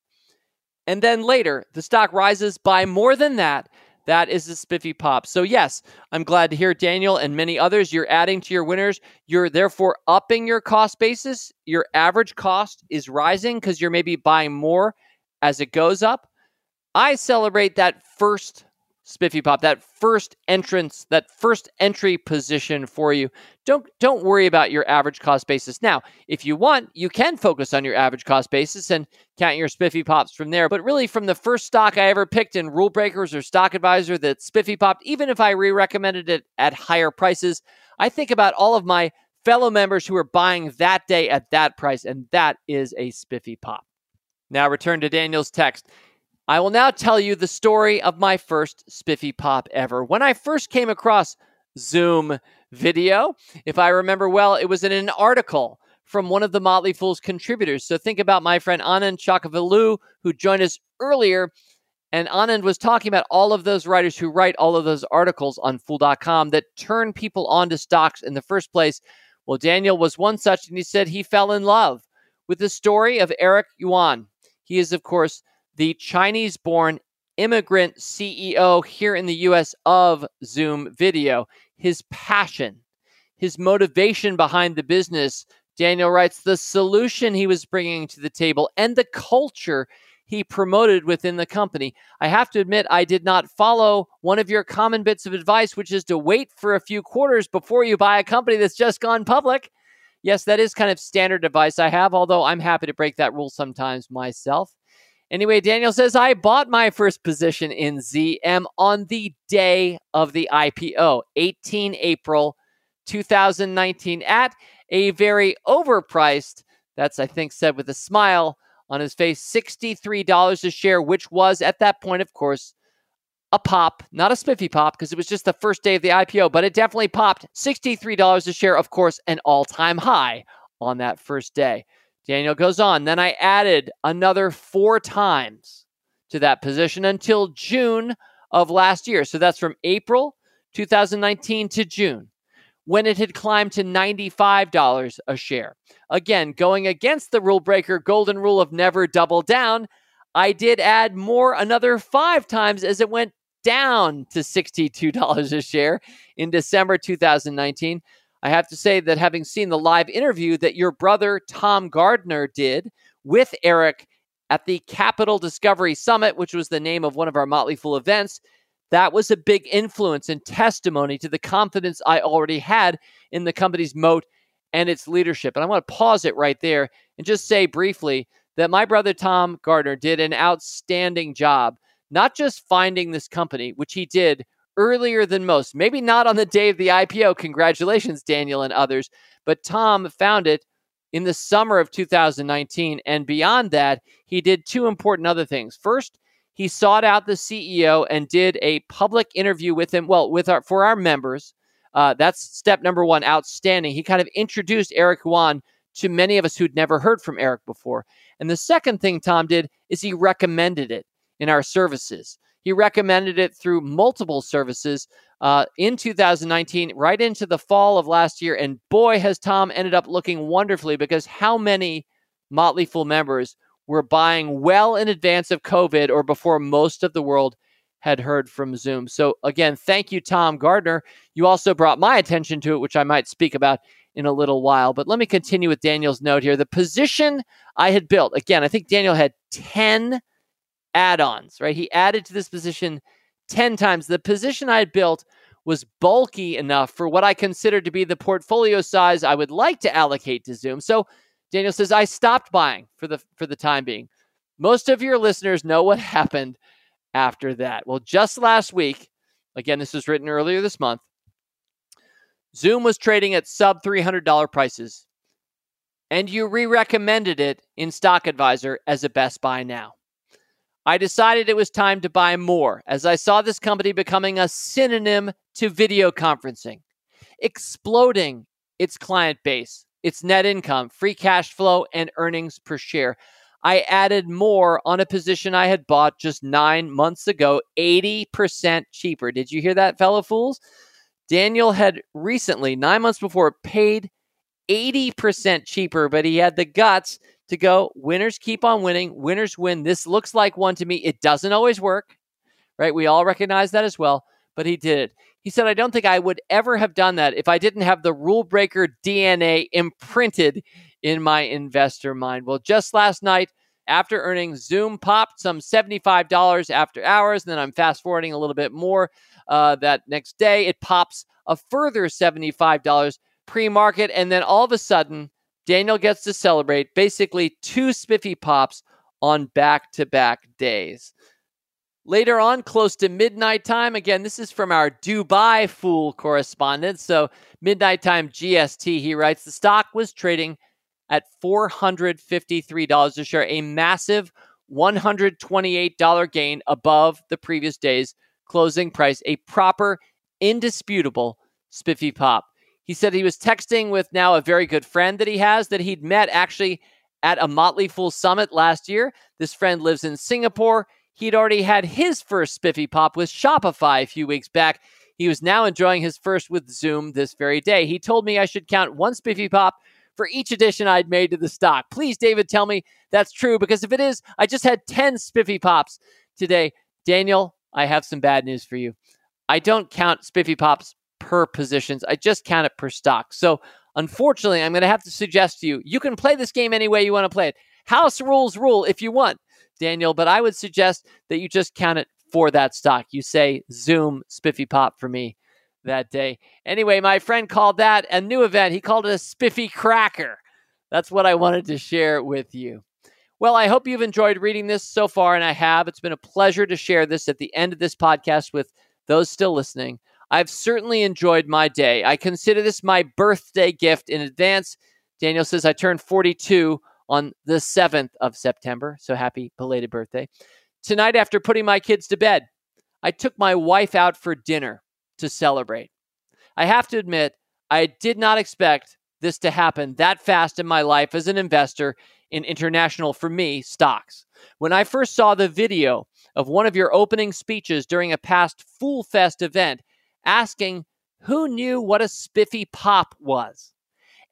And then later, the stock rises by more than that. That is the spiffy pop. So, yes, I'm glad to hear Daniel and many others. You're adding to your winners. You're therefore upping your cost basis. Your average cost is rising because you're maybe buying more as it goes up. I celebrate that first Spiffy Pop, that first entrance, that first entry position for you. Don't don't worry about your average cost basis. Now, if you want, you can focus on your average cost basis and count your Spiffy Pops from there. But really, from the first stock I ever picked in Rule Breakers or Stock Advisor that Spiffy popped, even if I re-recommended it at higher prices, I think about all of my fellow members who are buying that day at that price, and that is a Spiffy Pop. Now, return to Daniel's text. I will now tell you the story of my first Spiffy Pop ever. When I first came across Zoom video, if I remember well, it was in an article from one of the Motley Fool's contributors. So think about my friend Anand Chokkavelu, who joined us earlier. And Anand was talking about all of those writers who write all of those articles on Fool.com that turn people onto stocks in the first place. Well, Daniel was one such, and he said he fell in love with the story of Eric Yuan. He is, of course, the Chinese born immigrant CEO here in the US of Zoom Video. His passion, his motivation behind the business, Daniel writes, the solution he was bringing to the table, and the culture he promoted within the company. I have to admit, I did not follow one of your common bits of advice, which is to wait for a few quarters before you buy a company that's just gone public. Yes, that is kind of standard advice I have, although I'm happy to break that rule sometimes myself. Anyway, Daniel says, I bought my first position in ZM on the day of the IPO, 18 April 2019, at a very overpriced, that's, I think, said with a smile on his face, $63 a share, which was at that point, of course, a pop, not a spiffy pop, because it was just the first day of the IPO, but it definitely popped. $63 a share, of course, an all time high on that first day. Daniel goes on. Then I added another four times to that position until June of last year. So that's from April 2019 to June when it had climbed to $95 a share. Again, going against the rule breaker golden rule of never double down, I did add more another five times as it went down to $62 a share in December 2019. I have to say that having seen the live interview that your brother Tom Gardner did with Eric at the Capital Discovery Summit, which was the name of one of our Motley Fool events, that was a big influence and testimony to the confidence I already had in the company's moat and its leadership. And I want to pause it right there and just say briefly that my brother Tom Gardner did an outstanding job, not just finding this company, which he did earlier than most. Maybe not on the day of the IPO. Congratulations, Daniel and others. But Tom found it in the summer of 2019. And beyond that, he did two important other things. First, he sought out the CEO and did a public interview with him. Well, with our for our members. Uh, that's step number one. Outstanding. He kind of introduced Eric Yuan to many of us who'd never heard from Eric before. And the second thing Tom did is he recommended it in our services. He recommended it through multiple services uh, in 2019, right into the fall of last year. And boy, has Tom ended up looking wonderfully because how many Motley Fool members were buying well in advance of COVID or before most of the world had heard from Zoom. So, again, thank you, Tom Gardner. You also brought my attention to it, which I might speak about in a little while. But let me continue with Daniel's note here. The position I had built, again, I think Daniel had 10 add ons, right? He added to this position 10 times. The position I had built was bulky enough for what I considered to be the portfolio size I would like to allocate to Zoom. So Daniel says I stopped buying for the for the time being. Most of your listeners know what happened after that. Well, just last week, again this was written earlier this month, Zoom was trading at sub $300 prices. and you re recommended it in Stock Advisor as a best buy now. I decided it was time to buy more as I saw this company becoming a synonym to video conferencing, exploding its client base, its net income, free cash flow, and earnings per share. I added more on a position I had bought just nine months ago, 80% cheaper. Did you hear that, fellow fools? Daniel had recently, nine months before, paid 80% cheaper, but he had the guts to go winners keep on winning, winners win. This looks like one to me. It doesn't always work, right? We all recognize that as well, but he did it. He said, I don't think I would ever have done that if I didn't have the rule breaker DNA imprinted in my investor mind. Well, just last night, after earnings, Zoom popped some $75 after hours. And then I'm fast forwarding a little bit more. Uh, that next day, it pops a further $75 pre market. And then all of a sudden, Daniel gets to celebrate basically two spiffy pops on back to back days. Later on, close to midnight time, again, this is from our Dubai Fool correspondent. So, midnight time GST, he writes the stock was trading at $453 a share, a massive $128 gain above the previous day's closing price, a proper, indisputable spiffy pop. He said he was texting with now a very good friend that he has that he'd met actually at a Motley Fool Summit last year. This friend lives in Singapore. He'd already had his first spiffy pop with Shopify a few weeks back. He was now enjoying his first with Zoom this very day. He told me I should count one spiffy pop for each addition I'd made to the stock. Please, David, tell me that's true because if it is, I just had 10 spiffy pops today. Daniel, I have some bad news for you. I don't count spiffy pops per positions. I just count it per stock. So unfortunately, I'm going to have to suggest to you, you can play this game any way you want to play it. House rules rule if you want, Daniel, but I would suggest that you just count it for that stock. You say Zoom spiffy pop for me that day. Anyway, my friend called that a new event. He called it a spiffy cracker. That's what I wanted to share with you. Well, I hope you've enjoyed reading this so far, and I have. It's been a pleasure to share this at the end of this podcast with those still listening. I've certainly enjoyed my day. I consider this my birthday gift in advance. Daniel says I turned 42 on the 7th of September, so happy belated birthday. Tonight, after putting my kids to bed, I took my wife out for dinner to celebrate. I have to admit, I did not expect this to happen that fast in my life as an investor in international, for me, stocks. When I first saw the video of one of your opening speeches during a past Fool Fest event, asking who knew what a spiffy pop was.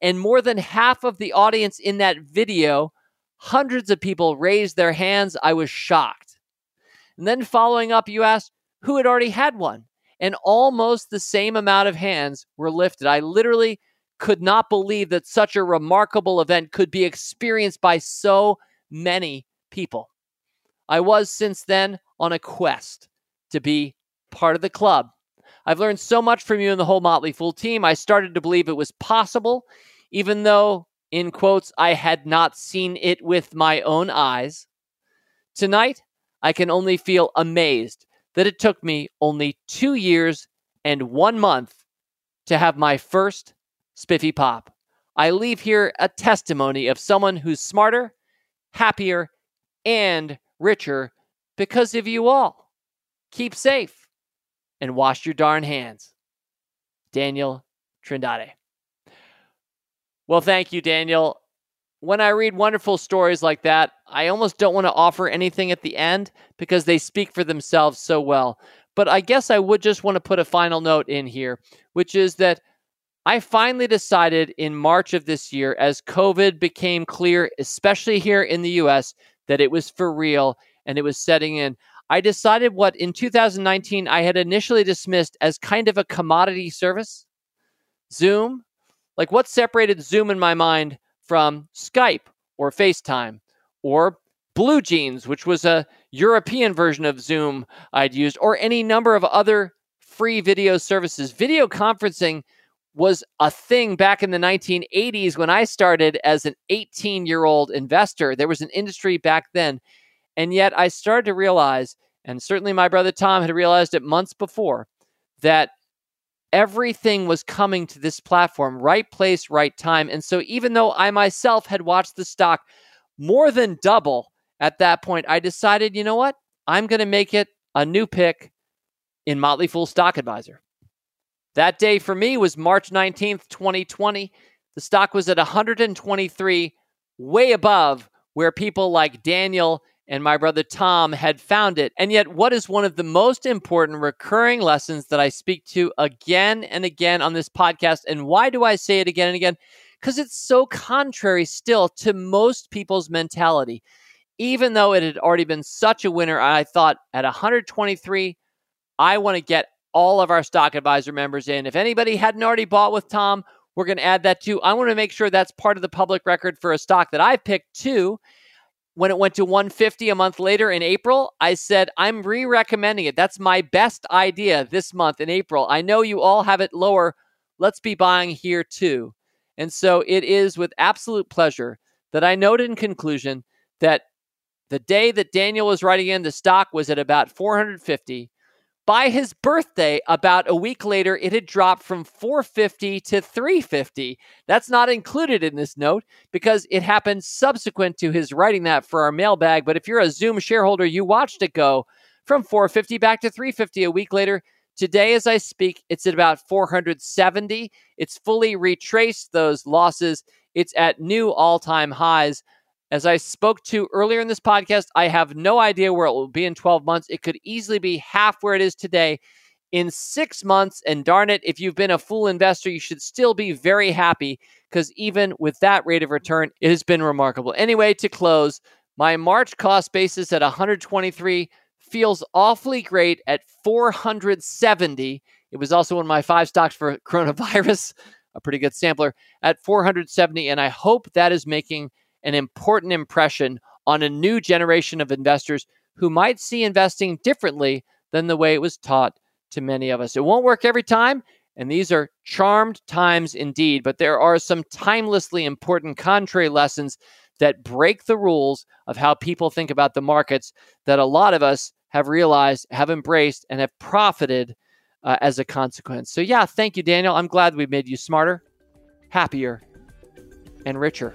And more than half of the audience in that video, hundreds of people raised their hands. I was shocked. And then following up, you asked who had already had one. And almost the same amount of hands were lifted. I literally could not believe that such a remarkable event could be experienced by so many people. I was since then on a quest to be part of the club I've learned so much from you and the whole Motley Fool team. I started to believe it was possible, even though, in quotes, I had not seen it with my own eyes. Tonight, I can only feel amazed that it took me only two years and one month to have my first spiffy pop. I leave here a testimony of someone who's smarter, happier, and richer because of you all. Keep safe and wash your darn hands. Daniel Trindade. Well, thank you, Daniel. When I read wonderful stories like that, I almost don't want to offer anything at the end because they speak for themselves so well. But I guess I would just want to put a final note in here, which is that I finally decided in March of this year, as COVID became clear, especially here in the US, that it was for real and it was setting in. I decided what in 2019 I had initially dismissed as kind of a commodity service Zoom. Like what separated Zoom in my mind from Skype or FaceTime or BlueJeans, which was a European version of Zoom I'd used, or any number of other free video services. Video conferencing was a thing back in the 1980s when I started as an 18 year old investor. There was an industry back then. And yet I started to realize, and certainly my brother Tom had realized it months before, that everything was coming to this platform, right place, right time. And so, even though I myself had watched the stock more than double at that point, I decided, you know what? I'm going to make it a new pick in Motley Fool Stock Advisor. That day for me was March 19th, 2020. The stock was at 123, way above where people like Daniel and my brother Tom had found it. And yet, what is one of the most important recurring lessons that I speak to again and again on this podcast? And why do I say it again and again? Because it's so contrary still to most people's mentality. Even though it had already been such a winner, I thought at 123, I want to get all of our stock advisor members in. If anybody hadn't already bought with Tom, we're going to add that too. I want to make sure that's part of the public record for a stock that I picked too when it went to 150 a month later in April, I said, I'm re recommending it. That's my best idea this month in April. I know you all have it lower. Let's be buying here too. And so it is with absolute pleasure that I note in conclusion that the day that Daniel was writing in, the stock was at about 450. By his birthday, about a week later, it had dropped from 450 to 350. That's not included in this note because it happened subsequent to his writing that for our mailbag. But if you're a Zoom shareholder, you watched it go from 450 back to 350 a week later. Today, as I speak, it's at about 470. It's fully retraced those losses. It's at new all time highs. As I spoke to earlier in this podcast, I have no idea where it will be in 12 months. It could easily be half where it is today in six months. And darn it, if you've been a fool investor, you should still be very happy because even with that rate of return, it has been remarkable. Anyway, to close, my March cost basis at 123 feels awfully great at 470. It was also one of my five stocks for coronavirus, a pretty good sampler at 470. And I hope that is making an important impression on a new generation of investors who might see investing differently than the way it was taught to many of us. It won't work every time, and these are charmed times indeed, but there are some timelessly important contrary lessons that break the rules of how people think about the markets that a lot of us have realized, have embraced, and have profited uh, as a consequence. So, yeah, thank you, Daniel. I'm glad we made you smarter, happier, and richer.